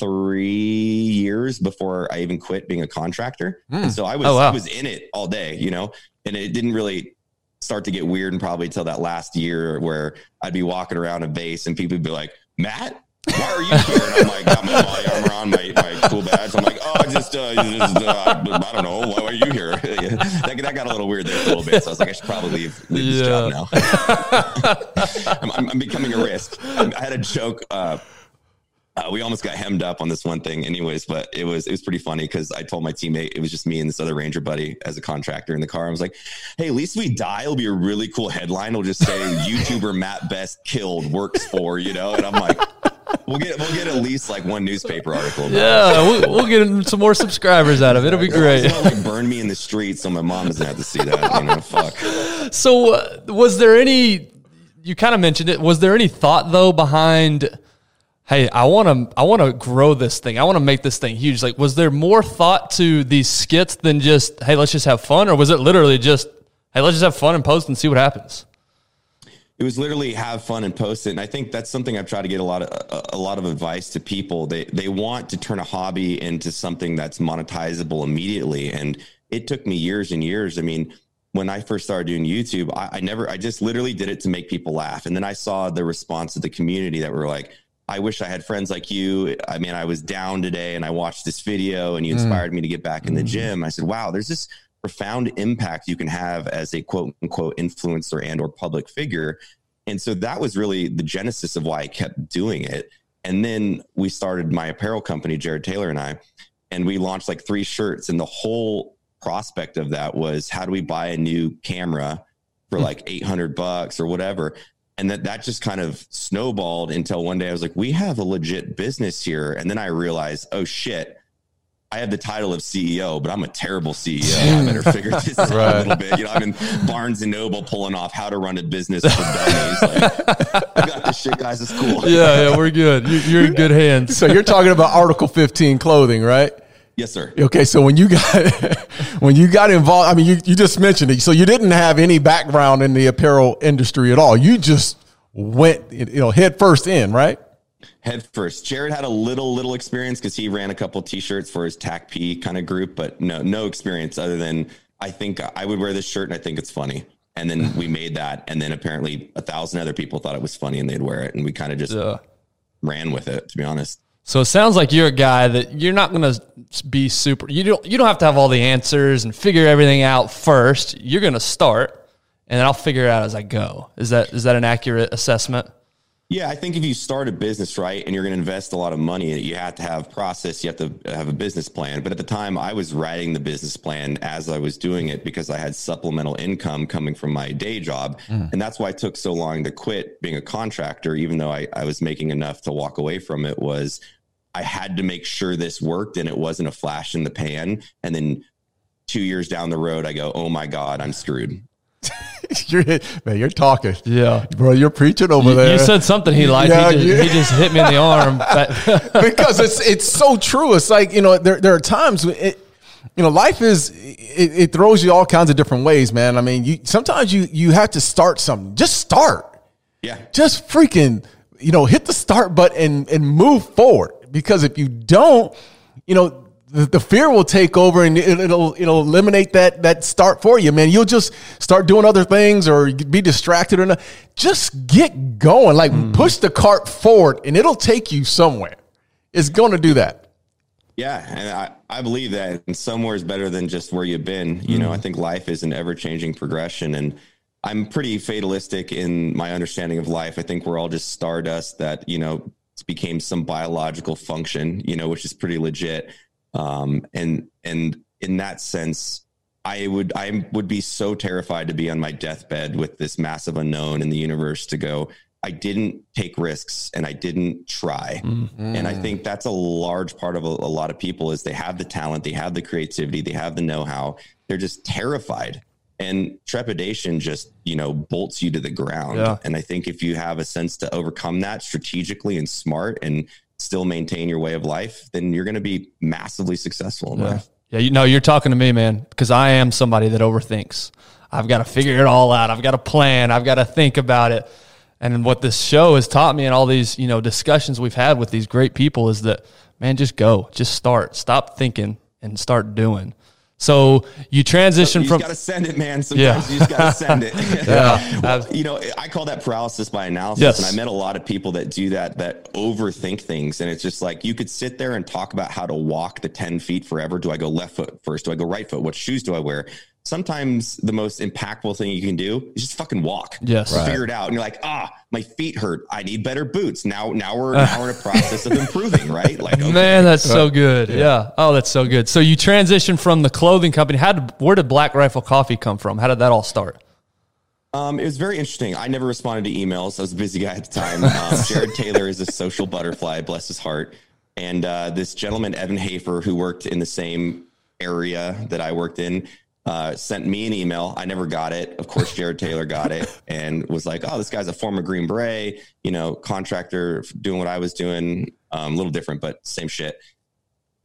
three years before I even quit being a contractor. Mm. And so I was oh, wow. I was in it all day, you know, and it didn't really start to get weird and probably until that last year where I'd be walking around a base and people would be like, Mat, why are you here? And I'm like, got my body armor on, my, my cool badge. I'm like, oh, just, uh, just uh, I don't know. Why are you here? that, that got a little weird there a little bit. So I was like, I should probably leave, leave this job now. I'm, I'm, I'm, becoming a risk. I had a joke. Uh, uh, we almost got hemmed up on this one thing, anyways. But it was it was pretty funny because I told my teammate it was just me and this other ranger buddy as a contractor in the car. I was like, "Hey, at least we die. It'll be a really cool headline. It'll just say YouTuber Mat Best killed works for you know." And I'm like, we'll get we'll get at least like one newspaper article. yeah, we'll, we'll, get some more subscribers out of it. It'll be great. like burn me in the streets so my mom doesn't have to see that. You know, fuck. So, uh, was there any? You kind of mentioned it. Was there any thought though behind? Hey, I want to I want to grow this thing. I want to make this thing huge. Like, was there more thought to these skits than just hey, let's just have fun, or was it literally just hey, let's just have fun and post and see what happens? It was literally have fun and post it. And I think that's something I've tried to get a lot of a, a, lot of advice to people. They they want to turn a hobby into something that's monetizable immediately. And it took me years and years. I mean, when I first started doing YouTube, I, I never I just literally did it to make people laugh. And then I saw the response of the community that were like, I wish I had friends like you. I mean, I was down today and I watched this video and you mm. inspired mm. me to get back in the mm. gym. I said, wow, there's this profound impact you can have as a quote unquote influencer and or public figure. And so that was really the genesis of why i kept doing it. And then we started my apparel company jarred taylor and i and we launched like three shirts and the whole prospect of that was how do we buy a new camera for hmm. like 800 bucks or whatever? And that that just kind of snowballed until one day i was like we have a legit business here. And then i realized oh shit I have the title of CEO, but I'm a terrible CEO. I better figure this out right. a little bit. You know, I'm in Barnes and Noble pulling off how to run a business for dummies. Like, I got this shit, guys. It's cool. Yeah, yeah, we're good. You're in good hands. So you're talking about Article 15 clothing, right? Yes, sir. Okay, so when you got when you got involved, I mean, you, you just mentioned it. So you didn't have any background in the apparel industry at all. You just went, you know, head first in, right? Head first. Jarred had a little little experience because he ran a couple t-shirts for his TACP kind of group, but no no experience other than I think I would wear this shirt and I think it's funny. And then we made that, and then apparently a thousand other people thought it was funny and they'd wear it, and we kind of just Yeah. ran with it. To be honest, So it sounds like you're a guy that you're not going to be super. You don't. You don't have to have all the answers and figure everything out first. You're going to start, and then I'll figure it out as I go. Is that is that an accurate assessment? Yeah, I think if you start a business right and you're going to invest a lot of money, you have to have process, you have to have a business plan. But at the time, I was writing the business plan as I was doing it because I had supplemental income coming from my day job. Hmm. And that's why it took so long to quit being a contractor, even though I, I was making enough to walk away from it was I had to make sure this worked and it wasn't a flash in the pan. And then two years down the road, I go, oh my God, I'm screwed. you're, man, you're talking. Yeah. Bro, you're preaching over You, there. you said something he liked. Yeah, he, just, yeah. he just hit me in the arm. But- because it's it's so true. It's like you know there there are times when it, you know life is it, it throws you all kinds of different ways, man. I mean, you sometimes you you have to start something. Just start. Yeah. Just freaking you know hit the start button and and move forward. Because if you don't, you know. The, the fear will take over and it, it'll it'll eliminate that that start for you, man. You'll just start doing other things or be distracted or not. Just get going, like mm-hmm. push the cart forward, and it'll take you somewhere. It's going to do that. Yeah, and I, I believe that and somewhere is better than just where you've been. You know, I mm-hmm. think life is an ever changing progression, and I'm pretty fatalistic in my understanding of life. I think we're all just stardust that you know became some biological function, you know, which is pretty legit. Um, and and in that sense, I would I would be so terrified to be on my deathbed with this massive unknown in the universe to go. I didn't take risks and I didn't try. And I think that's a large part of a, a lot of people is they have the talent, they have the creativity, they have the know-how. They're just terrified. And trepidation just, you know, bolts you to the ground. Yeah. And I think if you have a sense to overcome that strategically and smart and still maintain your way of life, then you're going to be massively successful in life. Yeah, you know, you're talking to me, man, because I am somebody that overthinks. I've got to figure it all out. I've got to plan. I've got to think about it. And what this show has taught me and all these, you know, discussions we've had with these great people is that, man, just go, just start, stop thinking and start doing. So you transition You from just got to send it, man. Sometimes Yeah. you just got to send it. Yeah. Well, you know, I call that paralysis by analysis. Yes. And I met a lot of people that do that, that overthink things. And it's just like you could sit there and talk about how to walk the 10 feet forever. Do I go left foot first? Do I go right foot? What shoes do I wear? Sometimes the most impactful thing you can do is just fucking walk. Yes. Right. Figure it out. And you're like, ah, my feet hurt. I need better boots. Now, now we're, now we're in a process of improving, right? Like, okay. Man, that's so good. Yeah. Oh, that's so good. So you transitioned from the clothing company. How did where did Black Rifle Coffee come from? How did that all start? Um, it was very interesting. I never responded to emails. I was a busy guy at the time. Um, Jarred Taylor is a social butterfly, bless his heart. And uh, this gentleman, Evan Hafer, who worked in the same area that I worked in, uh, sent me an email. I never got it. Of course, Jarred Taylor got it and was like, "Oh, this guy's a former Green Beret, you know, contractor doing what I was doing. Um, a little different, but same shit."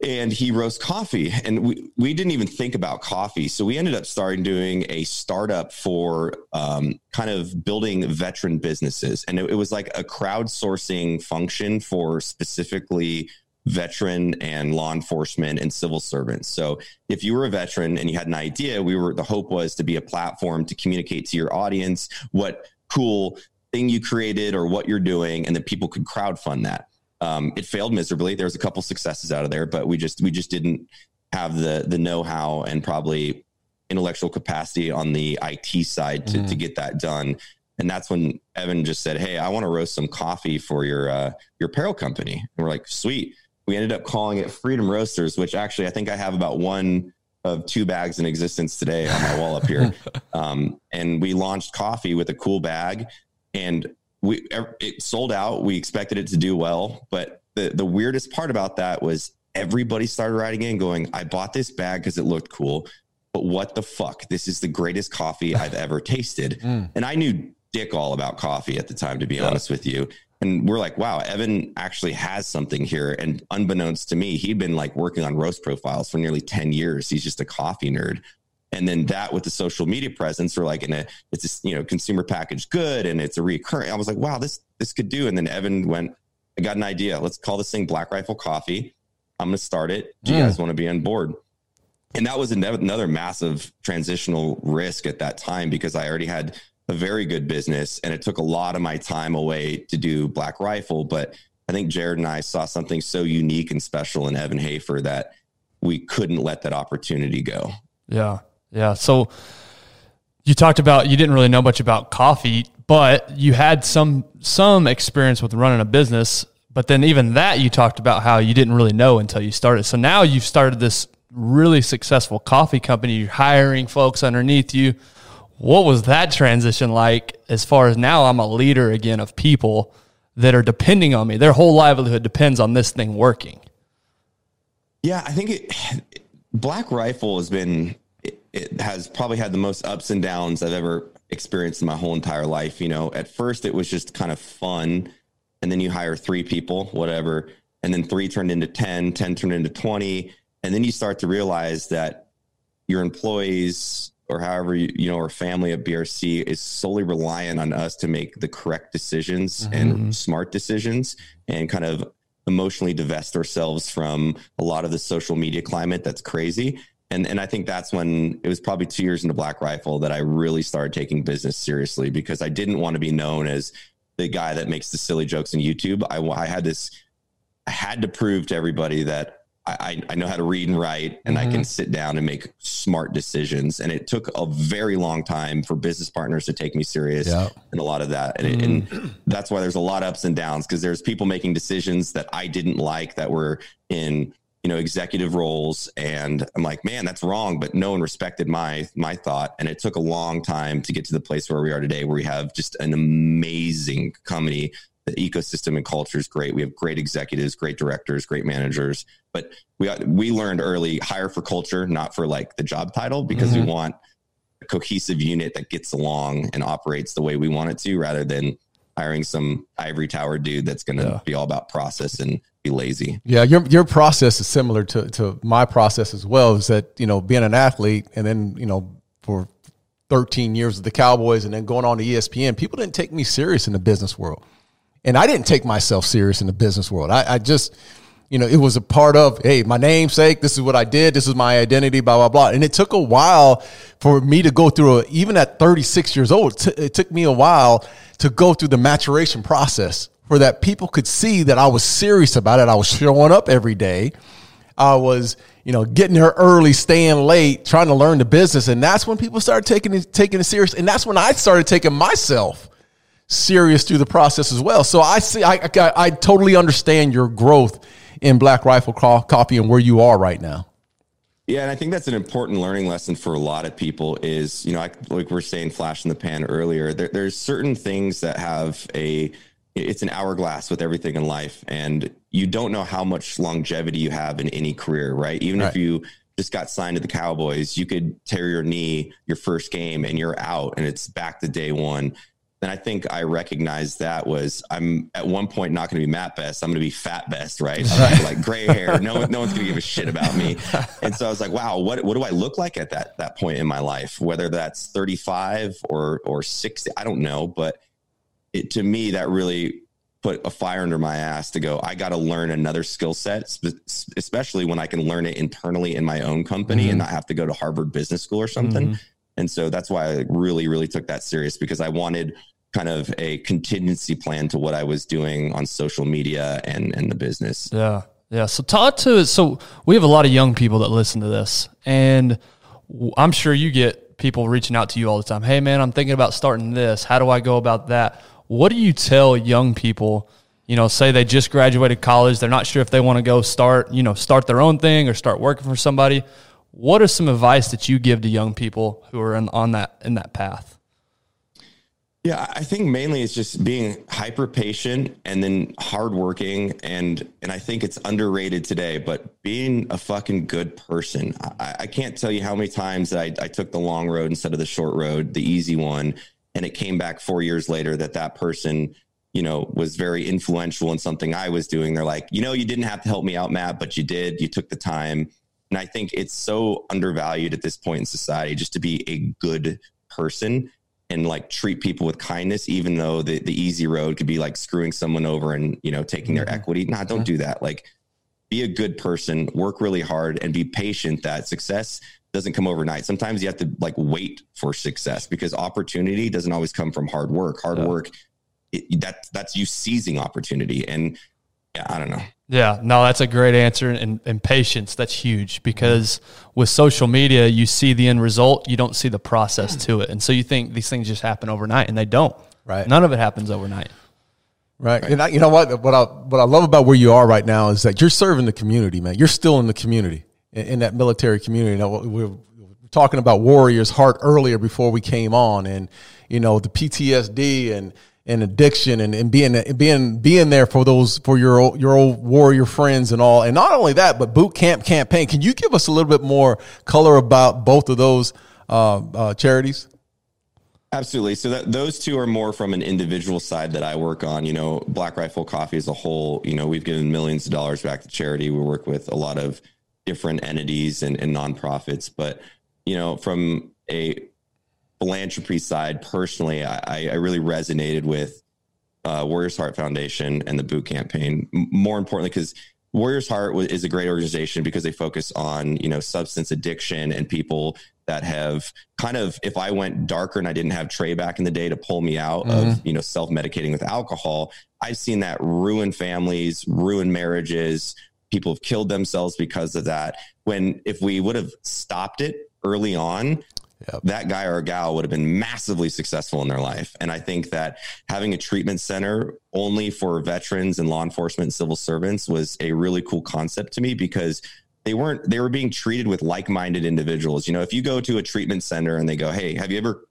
and he roasts coffee and we, we didn't even think about coffee so we ended up starting doing a startup for um, kind of building veteran businesses and it, it was like a crowdsourcing function for specifically veteran and law enforcement and civil servants so if you were a veteran and you had an idea we were the hope was to be a platform to communicate to your audience what cool thing you created or what you're doing and then people could crowdfund that um, it failed miserably. There was a couple successes out of there, but we just we just didn't have the the know how and probably intellectual capacity on the IT side to, to get that done. And that's when Evan just said, "Hey, I want to roast some coffee for your uh, your apparel company." And we're like, "Sweet." We ended up calling it Freedom Roasters, which actually I think I have about one of two bags in existence today on my wall up here. Um, and we launched coffee with a cool bag, and we it sold out. We expected it to do well, but the the weirdest part about that was everybody started writing in going, "I bought this bag because it looked cool, but what the fuck? This is the greatest coffee I've ever tasted." And I knew dick all about coffee at the time, to be honest with you. And we're like, wow, Evan actually has something here. And unbeknownst to me, he'd been like working on roast profiles for nearly 10 years. He's just a coffee nerd. And then that with the social media presence, we're like in a it's a you know consumer packaged good and it's a recurring. I was like, wow, this this could do. And then Evan went, I got an idea. Let's call this thing Black Rifle Coffee. I'm going to start it. Do you hmm. guys want to be on board? And that was another massive transitional risk at that time because I already had a very good business and it took a lot of my time away to do Black Rifle. But I think Jarred and I saw something so unique and special in Evan Hafer that we couldn't let that opportunity go. Yeah. Yeah. So you talked about you didn't really know much about coffee, but you had some some experience with running a business. But then even that you talked about how you didn't really know until you started. So now you've started this really successful coffee company. You're hiring folks underneath you. What was that transition like as far as now I'm a leader again of people that are depending on me? Their whole livelihood depends on this thing working. Yeah, I think it, Black Rifle has been, it, it has probably had the most ups and downs I've ever experienced in my whole entire life. You know, at first it was just kind of fun. And then you hire three people, whatever. And then three turned into 10, 10 turned into 20 and then you start to realize that your employees or however you, you know our family at brc is solely reliant on us to make the correct decisions mm-hmm. and smart decisions and kind of emotionally divest ourselves from a lot of the social media climate that's crazy and and I think that's when it was probably two years into Black Rifle that I really started taking business seriously because I didn't want to be known as the guy that makes the silly jokes on YouTube. I, I had this, I had to prove to everybody that I, I know how to read and write and mm-hmm. I can sit down and make smart decisions. And it took a very long time for business partners to take me serious yeah. and a lot of that. And, mm. and, that's why there's a lot of ups and downs because there's people making decisions that I didn't like that were in, you know, executive roles. And I'm like, man, that's wrong. But no one respected my, my thought. And it took a long time to get to the place where we are today, where we have just an amazing company the ecosystem and culture is great. We have great executives, great directors, great managers. But we we learned early hire for culture, not for like the job title, because mm-hmm. we want a cohesive unit that gets along and operates the way we want it to, rather than hiring some ivory tower dude that's going to yeah. be all about process and be lazy. Yeah, your your process is similar to to my process as well. Is that you know being an athlete and then you know for 13 years with the Cowboys and then going on to ESPN, people didn't take me serious in the business world. And I didn't take myself serious in the business world. I, I just, you know, it was a part of, hey, my namesake, this is what I did, this is my identity, blah, blah, blah. And it took a while for me to go through, a, even at 36 years old, t- it took me a while to go through the maturation process for that people could see that I was serious about it. I was showing up every day. I was, you know, getting there early, staying late, trying to learn the business. And that's when people started taking it, taking it serious. And that's when I started taking myself serious through the process as well. So I see, I, I, I totally understand your growth in Black Rifle Coffee and where you are right now. Yeah, and I think that's an important learning lesson for a lot of people. Is you know, I, like we're saying, flash in the pan earlier. There, there's certain things that have a it's an hourglass with everything in life, and you don't know how much longevity you have in any career, right? Even right. if you just got signed to the Cowboys, you could tear your knee your first game and you're out, and it's back to day one. And I think I recognized that was I'm at one point not going to be Mat Best. I'm going to be Fat Best, right? right. Like gray hair. No, no one's going to give a shit about me. And so I was like, wow, what what do I look like at that that point in my life? Whether that's 35 or or 60, I don't know. But it, to me, that really put a fire under my ass to go. I got to learn another skill set, especially when I can learn it internally in my own company mm-hmm. and not have to go to Harvard Business School or something. Mm-hmm. And so that's why I really, really took that serious because I wanted kind of a contingency plan to what I was doing on social media and, and the business. Yeah. Yeah. So talk to so we have a lot of young people that listen to this and I'm sure you get people reaching out to you all the time. Hey man, I'm thinking about starting this. How do I go about that? What do you tell young people, you know, say they just graduated college, they're not sure if they want to go start, you know, start their own thing or start working for somebody. What are some advice that you give to young people who are in, on that in that path? Yeah, I think mainly it's just being hyper patient and then hardworking and and I think it's underrated today, but being a fucking good person. I, I can't tell you how many times I, I took the long road instead of the short road, the easy one, and it came back four years later that that person you know, was very influential in something I was doing. They're like, you know, you didn't have to help me out, Mat, but you did. You took the time. And I think it's so undervalued at this point in society just to be a good person. And like treat people with kindness, even though the, the easy road could be like screwing someone over and, you know, taking their mm-hmm. equity. Nah, don't do that. Like be a good person, work really hard and be patient that success doesn't come overnight. Sometimes you have to like wait for success because opportunity doesn't always come from hard work. Hard Yeah. work, it, that that's you seizing opportunity. And yeah, I don't know. Yeah, no, that's a great answer. And, and patience, that's huge because with social media, you see the end result, you don't see the process to it. And so you think these things just happen overnight, and they don't. Right. None of it happens overnight. Right. And I, you know what? What I what I love about where you are right now is that you're serving the community, man. You're still in the community, in, in that military community. Now, we're talking about Warriors Heart earlier before we came on, and you know the PTSD and and addiction and, and being being being there for those for your old, your old warrior friends and all. And not only that, but boot camp campaign. Can you give us a little bit more color about both of those uh, uh, charities? Absolutely. So that those two are more from an individual side that I work on. You know, Black Rifle Coffee as a whole. You know, we've given millions of dollars back to charity. We work with a lot of different entities and, and nonprofits. But you know, from a philanthropy side, personally, I, I really resonated with uh, Warriors Heart Foundation and the Boot Campaign. More importantly, because Warriors Heart is a great organization because they focus on you know substance addiction and people that have kind of if I went darker and I didn't have Trey back in the day to pull me out of you know self medicating with alcohol, I've seen that ruin families, ruin marriages. People have killed themselves because of that. When if we would have stopped it early on, that guy or gal would have been massively successful in their life. And I think that having a treatment center only for veterans and law enforcement and civil servants was a really cool concept to me because they weren't they were being treated with like-minded individuals. You know, if you go to a treatment center and they go, "Hey, have you ever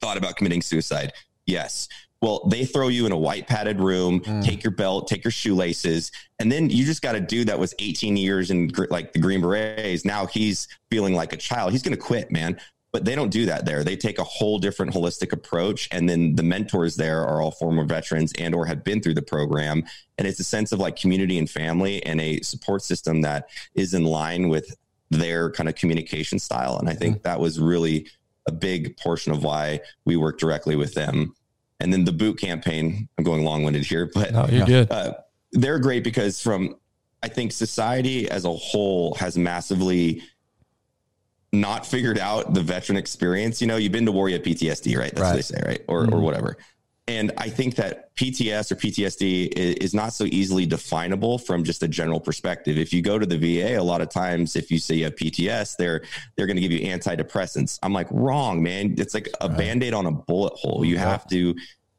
thought about committing suicide?" Yes. Well, they throw you in a white padded room, hmm. take your belt, take your shoelaces, and then you just got a dude that was 18 years in like the Green Berets. Now he's feeling like a child. He's going to quit, man. But they don't do that there. They take a whole different holistic approach, and then the mentors there are all former veterans and or have been through the program, and it's a sense of like community and family and a support system that is in line with their kind of communication style. And I think that was really a big portion of why we work directly with them. And then the boot campaign, I'm going long winded here, but No, you're good. uh, they're great because from I think society as a whole has massively not figured out the veteran experience. You know, you've been to war, you have PTSD, right? That's what they say, right? Or or mm-hmm. whatever. And I think that PTS or PTSD is, is not so easily definable from just a general perspective. If you go to the VA, a lot of times, if you say you have PTS, they're they're going to give you antidepressants. I'm like, wrong, man. It's like a band-aid on a bullet hole. You have to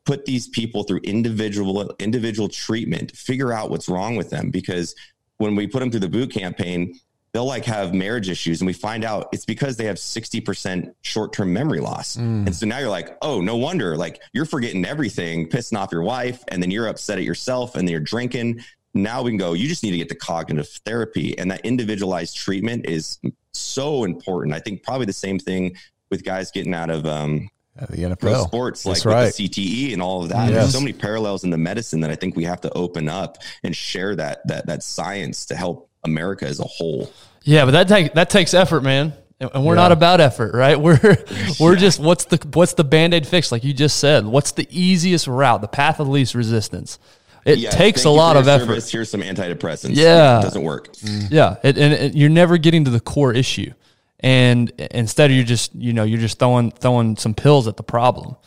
put these people through individual individual treatment, figure out what's wrong with them. Because when we put them through the boot campaign, they'll like have marriage issues, and we find out it's because they have sixty percent short term memory loss. And so now you're like, oh, no wonder. Like you're forgetting everything, pissing off your wife, and then you're upset at yourself, and then you're drinking. Now we can go. You just need to get to cognitive therapy, and that individualized treatment is so important. I think probably the same thing with guys getting out of um, the pro NFL. sports, like That's right. the CTE and all of that. Yes. There's so many parallels in the medicine that I think we have to open up and share that that that science to help America as a whole. Yeah, but that take, that takes effort, man. And we're Yeah. not about effort, right? We're we're just what's the what's the band-aid fix like you just said. What's the easiest route, the path of least resistance? It Yeah, takes a lot of effort. service. Here's some antidepressants. Yeah. it doesn't work. Mm-hmm. Yeah, it, and it, you're never getting to the core issue. And instead you're just, you know, you're just throwing throwing some pills at the problem.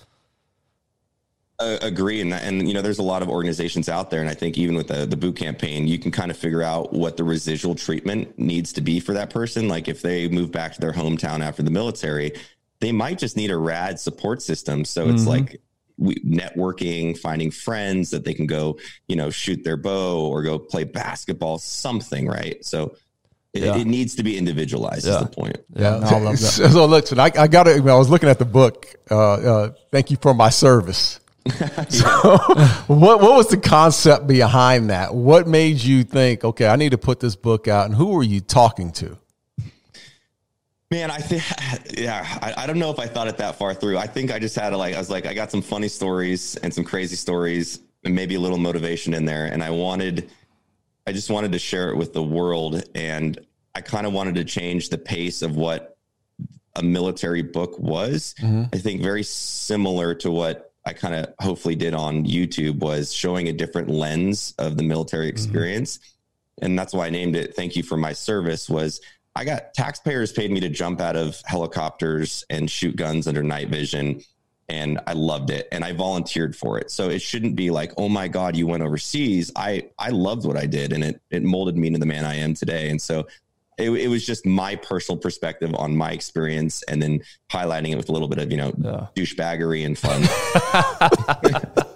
Uh, agree, and and you know, there's a lot of organizations out there, and I think even with the the boot campaign, you can kind of figure out what the residual treatment needs to be for that person. Like if they move back to their hometown after the military, they might just need a rad support system. So it's Mhm. like we, networking, finding friends that they can go, you know, shoot their bow or go play basketball, something, right? So. It, Yeah. it needs to be individualized. Yeah. Is the point? Yeah, no, I love that. So, so listen, I, I got it. I was looking at the book. Uh, uh, thank you for my service. so, what what was the concept behind that? What made you think, okay, I need to put this book out? And who were you talking to? Man, I think, yeah, I, I don't know if I thought it that far through. I think I just had to like, I was like, I got some funny stories and some crazy stories and maybe a little motivation in there. And I wanted, I just wanted to share it with the world. And I kind of wanted to change the pace of what a military book was. Mm-hmm. I think very similar to what I kind of hopefully did on YouTube was showing a different lens of the military mm-hmm. experience. And that's why I named it Thank You for My Service was I got taxpayers paid me to jump out of helicopters and shoot guns under night vision and I loved it and I volunteered for it. So it shouldn't be like, "Oh my god, you went overseas." I I loved what I did and it it molded me into the man I am today. And so it, it was just my personal perspective on my experience and then highlighting it with a little bit of, you know, Yeah. douchebaggery and fun.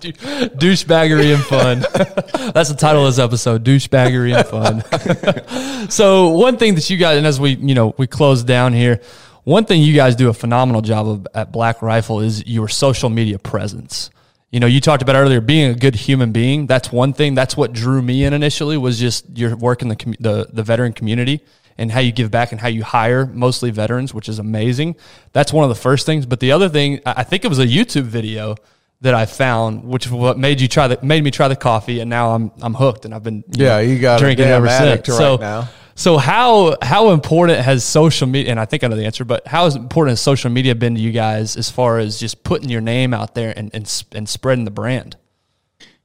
douchebaggery and fun. That's the title of this episode: douchebaggery and fun. so one thing that you guys, and as we you know we close down here, one thing you guys do a phenomenal job of at Black Rifle is your social media presence. You know, you talked about earlier being a good human being. That's one thing. That's what drew me in initially was just your work in the the, the veteran community and how you give back and how you hire mostly veterans, which is amazing. That's one of the first things. But the other thing, I think it was a YouTube video that I found, which is what made you try the made me try the coffee, and now I'm I'm hooked, and I've been you Yeah, you got drinking ever since. right so now. So how how important has social media? And I think I know the answer, but how important has social media been to you guys as far as just putting your name out there and and, and spreading the brand?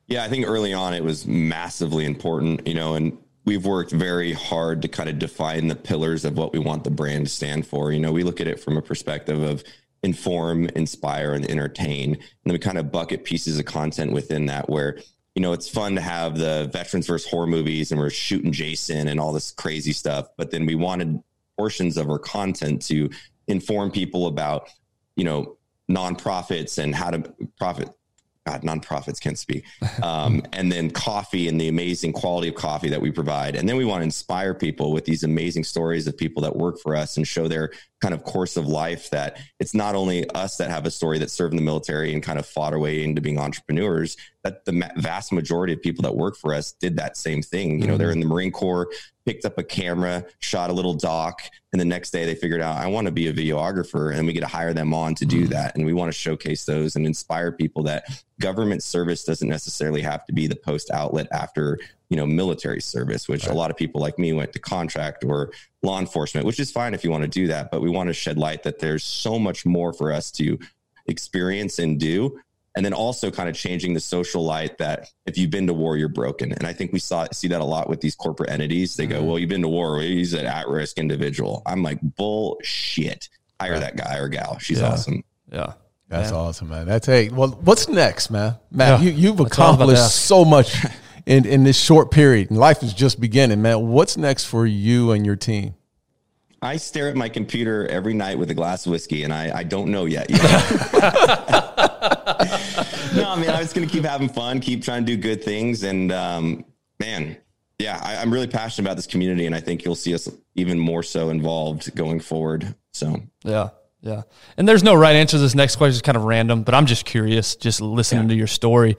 Yeah, I think early on it was massively important, you know, and we've worked very hard to kind of define the pillars of what we want the brand to stand for. You know, we look at it from a perspective of inform, inspire, and entertain. And then we kind of bucket pieces of content within that where, you know, it's fun to have the veterans versus horror movies and we're shooting Jason and all this crazy stuff. But then we wanted portions of our content to inform people about, you know, nonprofits and how to profit God, nonprofits can't speak. Um, and then coffee and the amazing quality of coffee that we provide. And then we want to inspire people with these amazing stories of people that work for us and show their kind of course of life that it's not only us that have a story that served in the military and kind of fought our way into being entrepreneurs, that the vast majority of people that work for us did that same thing. You know, they're in the Marine Corps, picked up a camera, shot a little doc, and the next day they figured out, I want to be a videographer. And we get to hire them on to do mm-hmm. that. And we want to showcase those and inspire people that government service doesn't necessarily have to be the post outlet after you know military service which a lot of people like me went to contract or law enforcement which is fine if you want to do that but we want to shed light that there's so much more for us to experience and do and then also kind of changing the social light that if you've been to war you're broken and i think we saw see that a lot with these corporate entities they go mm-hmm. well you've been to war well, he's an at-risk individual i'm like bullshit hire that guy or gal she's Yeah. awesome Yeah, That's Man. awesome, man. That's hey. Well, what's next, man? Mat, Yeah, you, you've that's all I was about to accomplished so much in in this short period, and life is just beginning, man. What's next for you and your team? I stare at my computer every night with a glass of whiskey, and I, I don't know yet. you know? no, I mean, I was going to keep having fun, keep trying to do good things. And um, man, yeah, I, I'm really passionate about this community, and I think you'll see us even more so involved going forward. So, Yeah. Yeah. And there's no right answer to this next question. It's kind of random, but I'm just curious, just listening to your story.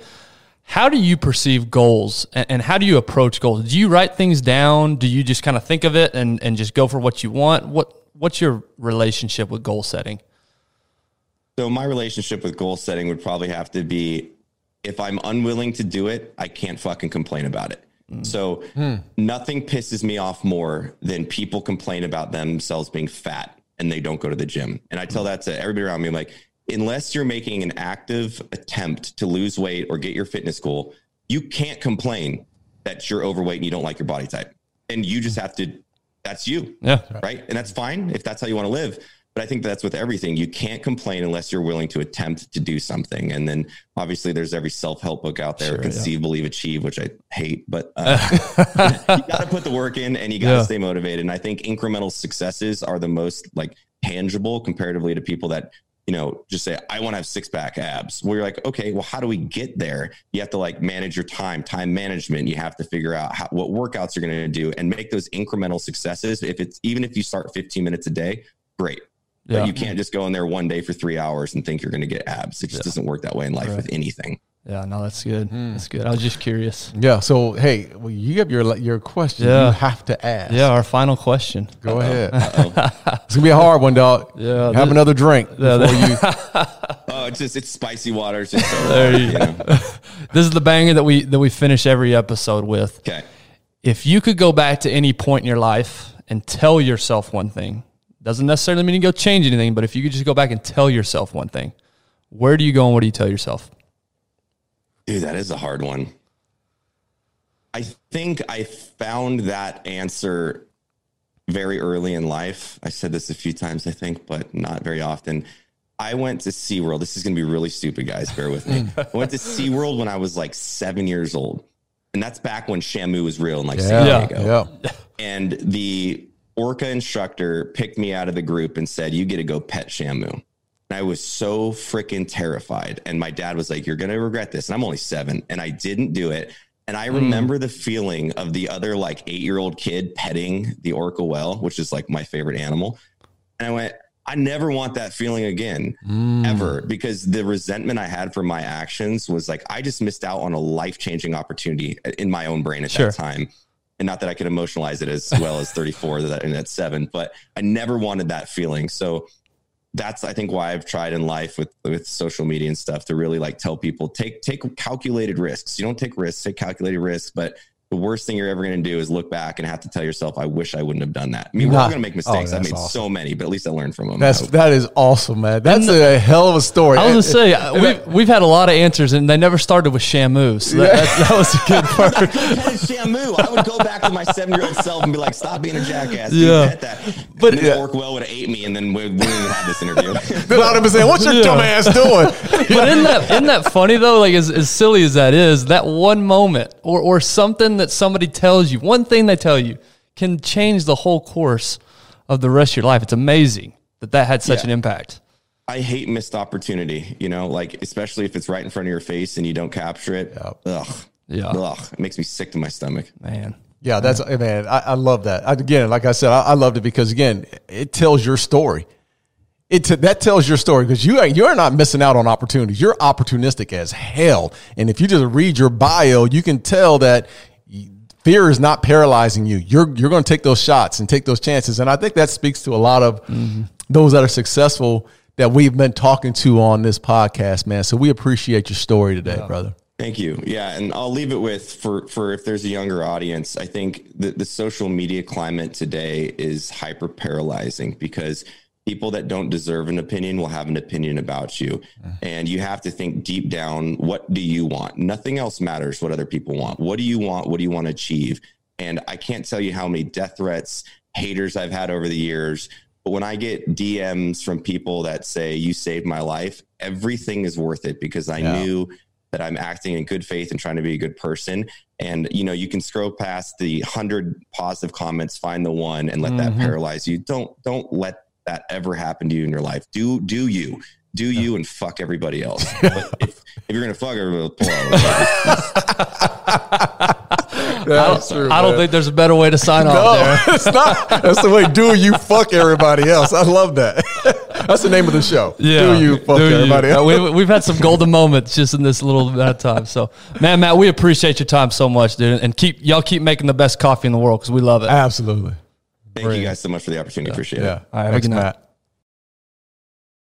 How do you perceive goals and, and how do you approach goals? Do you write things down? Do you just kind of think of it and, and just go for what you want? What what's your relationship with goal setting? So my relationship with goal setting would probably have to be if I'm unwilling to do it, I can't fucking complain about it. Mm. So hmm. nothing pisses me off more than people complain about themselves being fat and they don't go to the gym. And I tell hmm. that to everybody around me, I'm like, unless you're making an active attempt to lose weight or get your fitness goal, you can't complain that you're overweight and you don't like your body type. And you just hmm. have to, that's you Yeah. right? And that's fine if that's how you want to live. But I think that's with everything. You can't complain unless you're willing to attempt to do something. And then obviously there's every self help book out there, Sure, conceive, believe, achieve, which I hate. But uh, you got to put the work in and you got to Yeah. stay motivated. And I think incremental successes are the most like tangible comparatively to people that you know just say I want to have six pack abs. Well, you're like, okay, well, how do we get there? You have to like manage your time, time management. You have to figure out how, what workouts you're going to do and make those incremental successes. If it's even if you start 15 minutes a day, great. Yeah. But you can't just go in there one day for three hours and think you're going to get abs. It just doesn't work that way in life Right. with anything. Yeah, no, that's good. Hmm. That's good. I was just curious. Yeah. So hey, well, you have your your question. Yeah. You have to ask. Yeah, our final question. Go ahead. Uh-oh. It's gonna be a hard one, dog. Yeah, Have this- another drink Yeah, before you. oh, it's just it's spicy water. It's just so There hard, you you know? This is the banger that we that we finish every episode with. Okay. If you could go back to any point in your life and tell yourself one thing Doesn't necessarily mean you go change anything, but if you could just go back and tell yourself one thing, where do you go and what do you tell yourself? Dude, that is a hard one. I think I found that answer very early in life. I said this a few times, I think, but not very often. I went to SeaWorld. This is going to be really stupid, guys. Bear with me. I went to SeaWorld when I was like seven years old. And that's back when Shamu was real in like San Yeah, Diego. yeah. And the orca instructor picked me out of the group and said, You get to go pet Shamu. And I was so freaking terrified. And my dad was like, You're going to regret this. And I'm only seven. And I didn't do it. And I hmm. remember the feeling of the other like eight year old kid petting the orca whale, which is like my favorite animal. And I went, I never want that feeling again, hmm. ever, because the resentment I had for my actions was like, I just missed out on a life changing opportunity in my own brain at Sure. that time. And not that I could emotionalize it as well as 34 that and at seven, but I never wanted that feeling. So that's I think why I've tried in life with with social media and stuff to really like tell people take take calculated risks. You don't take risks, take calculated risks, but the worst thing you're ever going to do is look back and have to tell yourself, "I wish I wouldn't have done that." I mean, we're all going to make mistakes. Oh, I've made awesome. so many, but at least I learned from them. That's I hope. that is awesome, man. That's a hell of a story. I was gonna say uh, we've we've had a lot of answers, and they never started with Shamu, so that, that, that was a good part. Petted Shamu. I would go back to my seven year old self and be like, "Stop being a jackass." Dude, Yeah. that. But- But then Yeah. Orc well would have ate me, and then we we wouldn't even have this interview. then I'd have been saying, "What's your Yeah. dumb ass doing?" But isn't that isn't that funny though? Like as, as silly as that is, that one moment or or something that somebody tells you, one thing they tell you, can change the whole course of the rest of your life. It's amazing that that had such Yeah. an impact. I hate missed opportunity, you know, like especially if it's right in front of your face and you don't capture it. Ugh. Yeah. Ugh. It makes me sick to my stomach. Man, Yeah, that's man. I, I love that. I, again, like I said, I, I loved it because again, it tells your story. It t- that tells your story because you ain't- you're not missing out on opportunities. You're opportunistic as hell, and if you just read your bio, you can tell that y- fear is not paralyzing you. You're you're going to take those shots and take those chances, and I think that speaks to a lot of mm-hmm. those that are successful that we've been talking to on this podcast, man. So we appreciate your story today, brother. Thank you. Yeah, and I'll leave it with for for if there's a younger audience, I think the the social media climate today is hyper paralyzing because people that don't deserve an opinion will have an opinion about you. Uh-huh. And you have to think deep down, what do you want? Nothing else matters what other people want. What do you want? What do you want to achieve? And I can't tell you how many death threats, haters I've had over the years. But when I get DMs from people that say, You saved my life, everything is worth it because I Yeah. knew that I'm acting in good faith and trying to be a good person. And you know, you can scroll past the hundred positive comments, find the one, and let that mm-hmm. paralyze you. Don't don't let that ever happened to you in your life. Do do you do you and fuck everybody else. If, if you're gonna fuck everybody, pull out. That's true. I don't think there's a better way to sign off there. No, it's not. That's the way. Do you fuck everybody else? I love that. That's the name of the show. Yeah. do you fuck Do everybody Uh, else? we, we've had some golden moments just in this little amount of time. So, man, Mat, we appreciate your time so much, dude, and keep y'all keep making the best coffee in the world because we love it. Absolutely. Thank you guys so much for the opportunity. Appreciate it. Yeah. All right, have a Thanks, good night. Mat.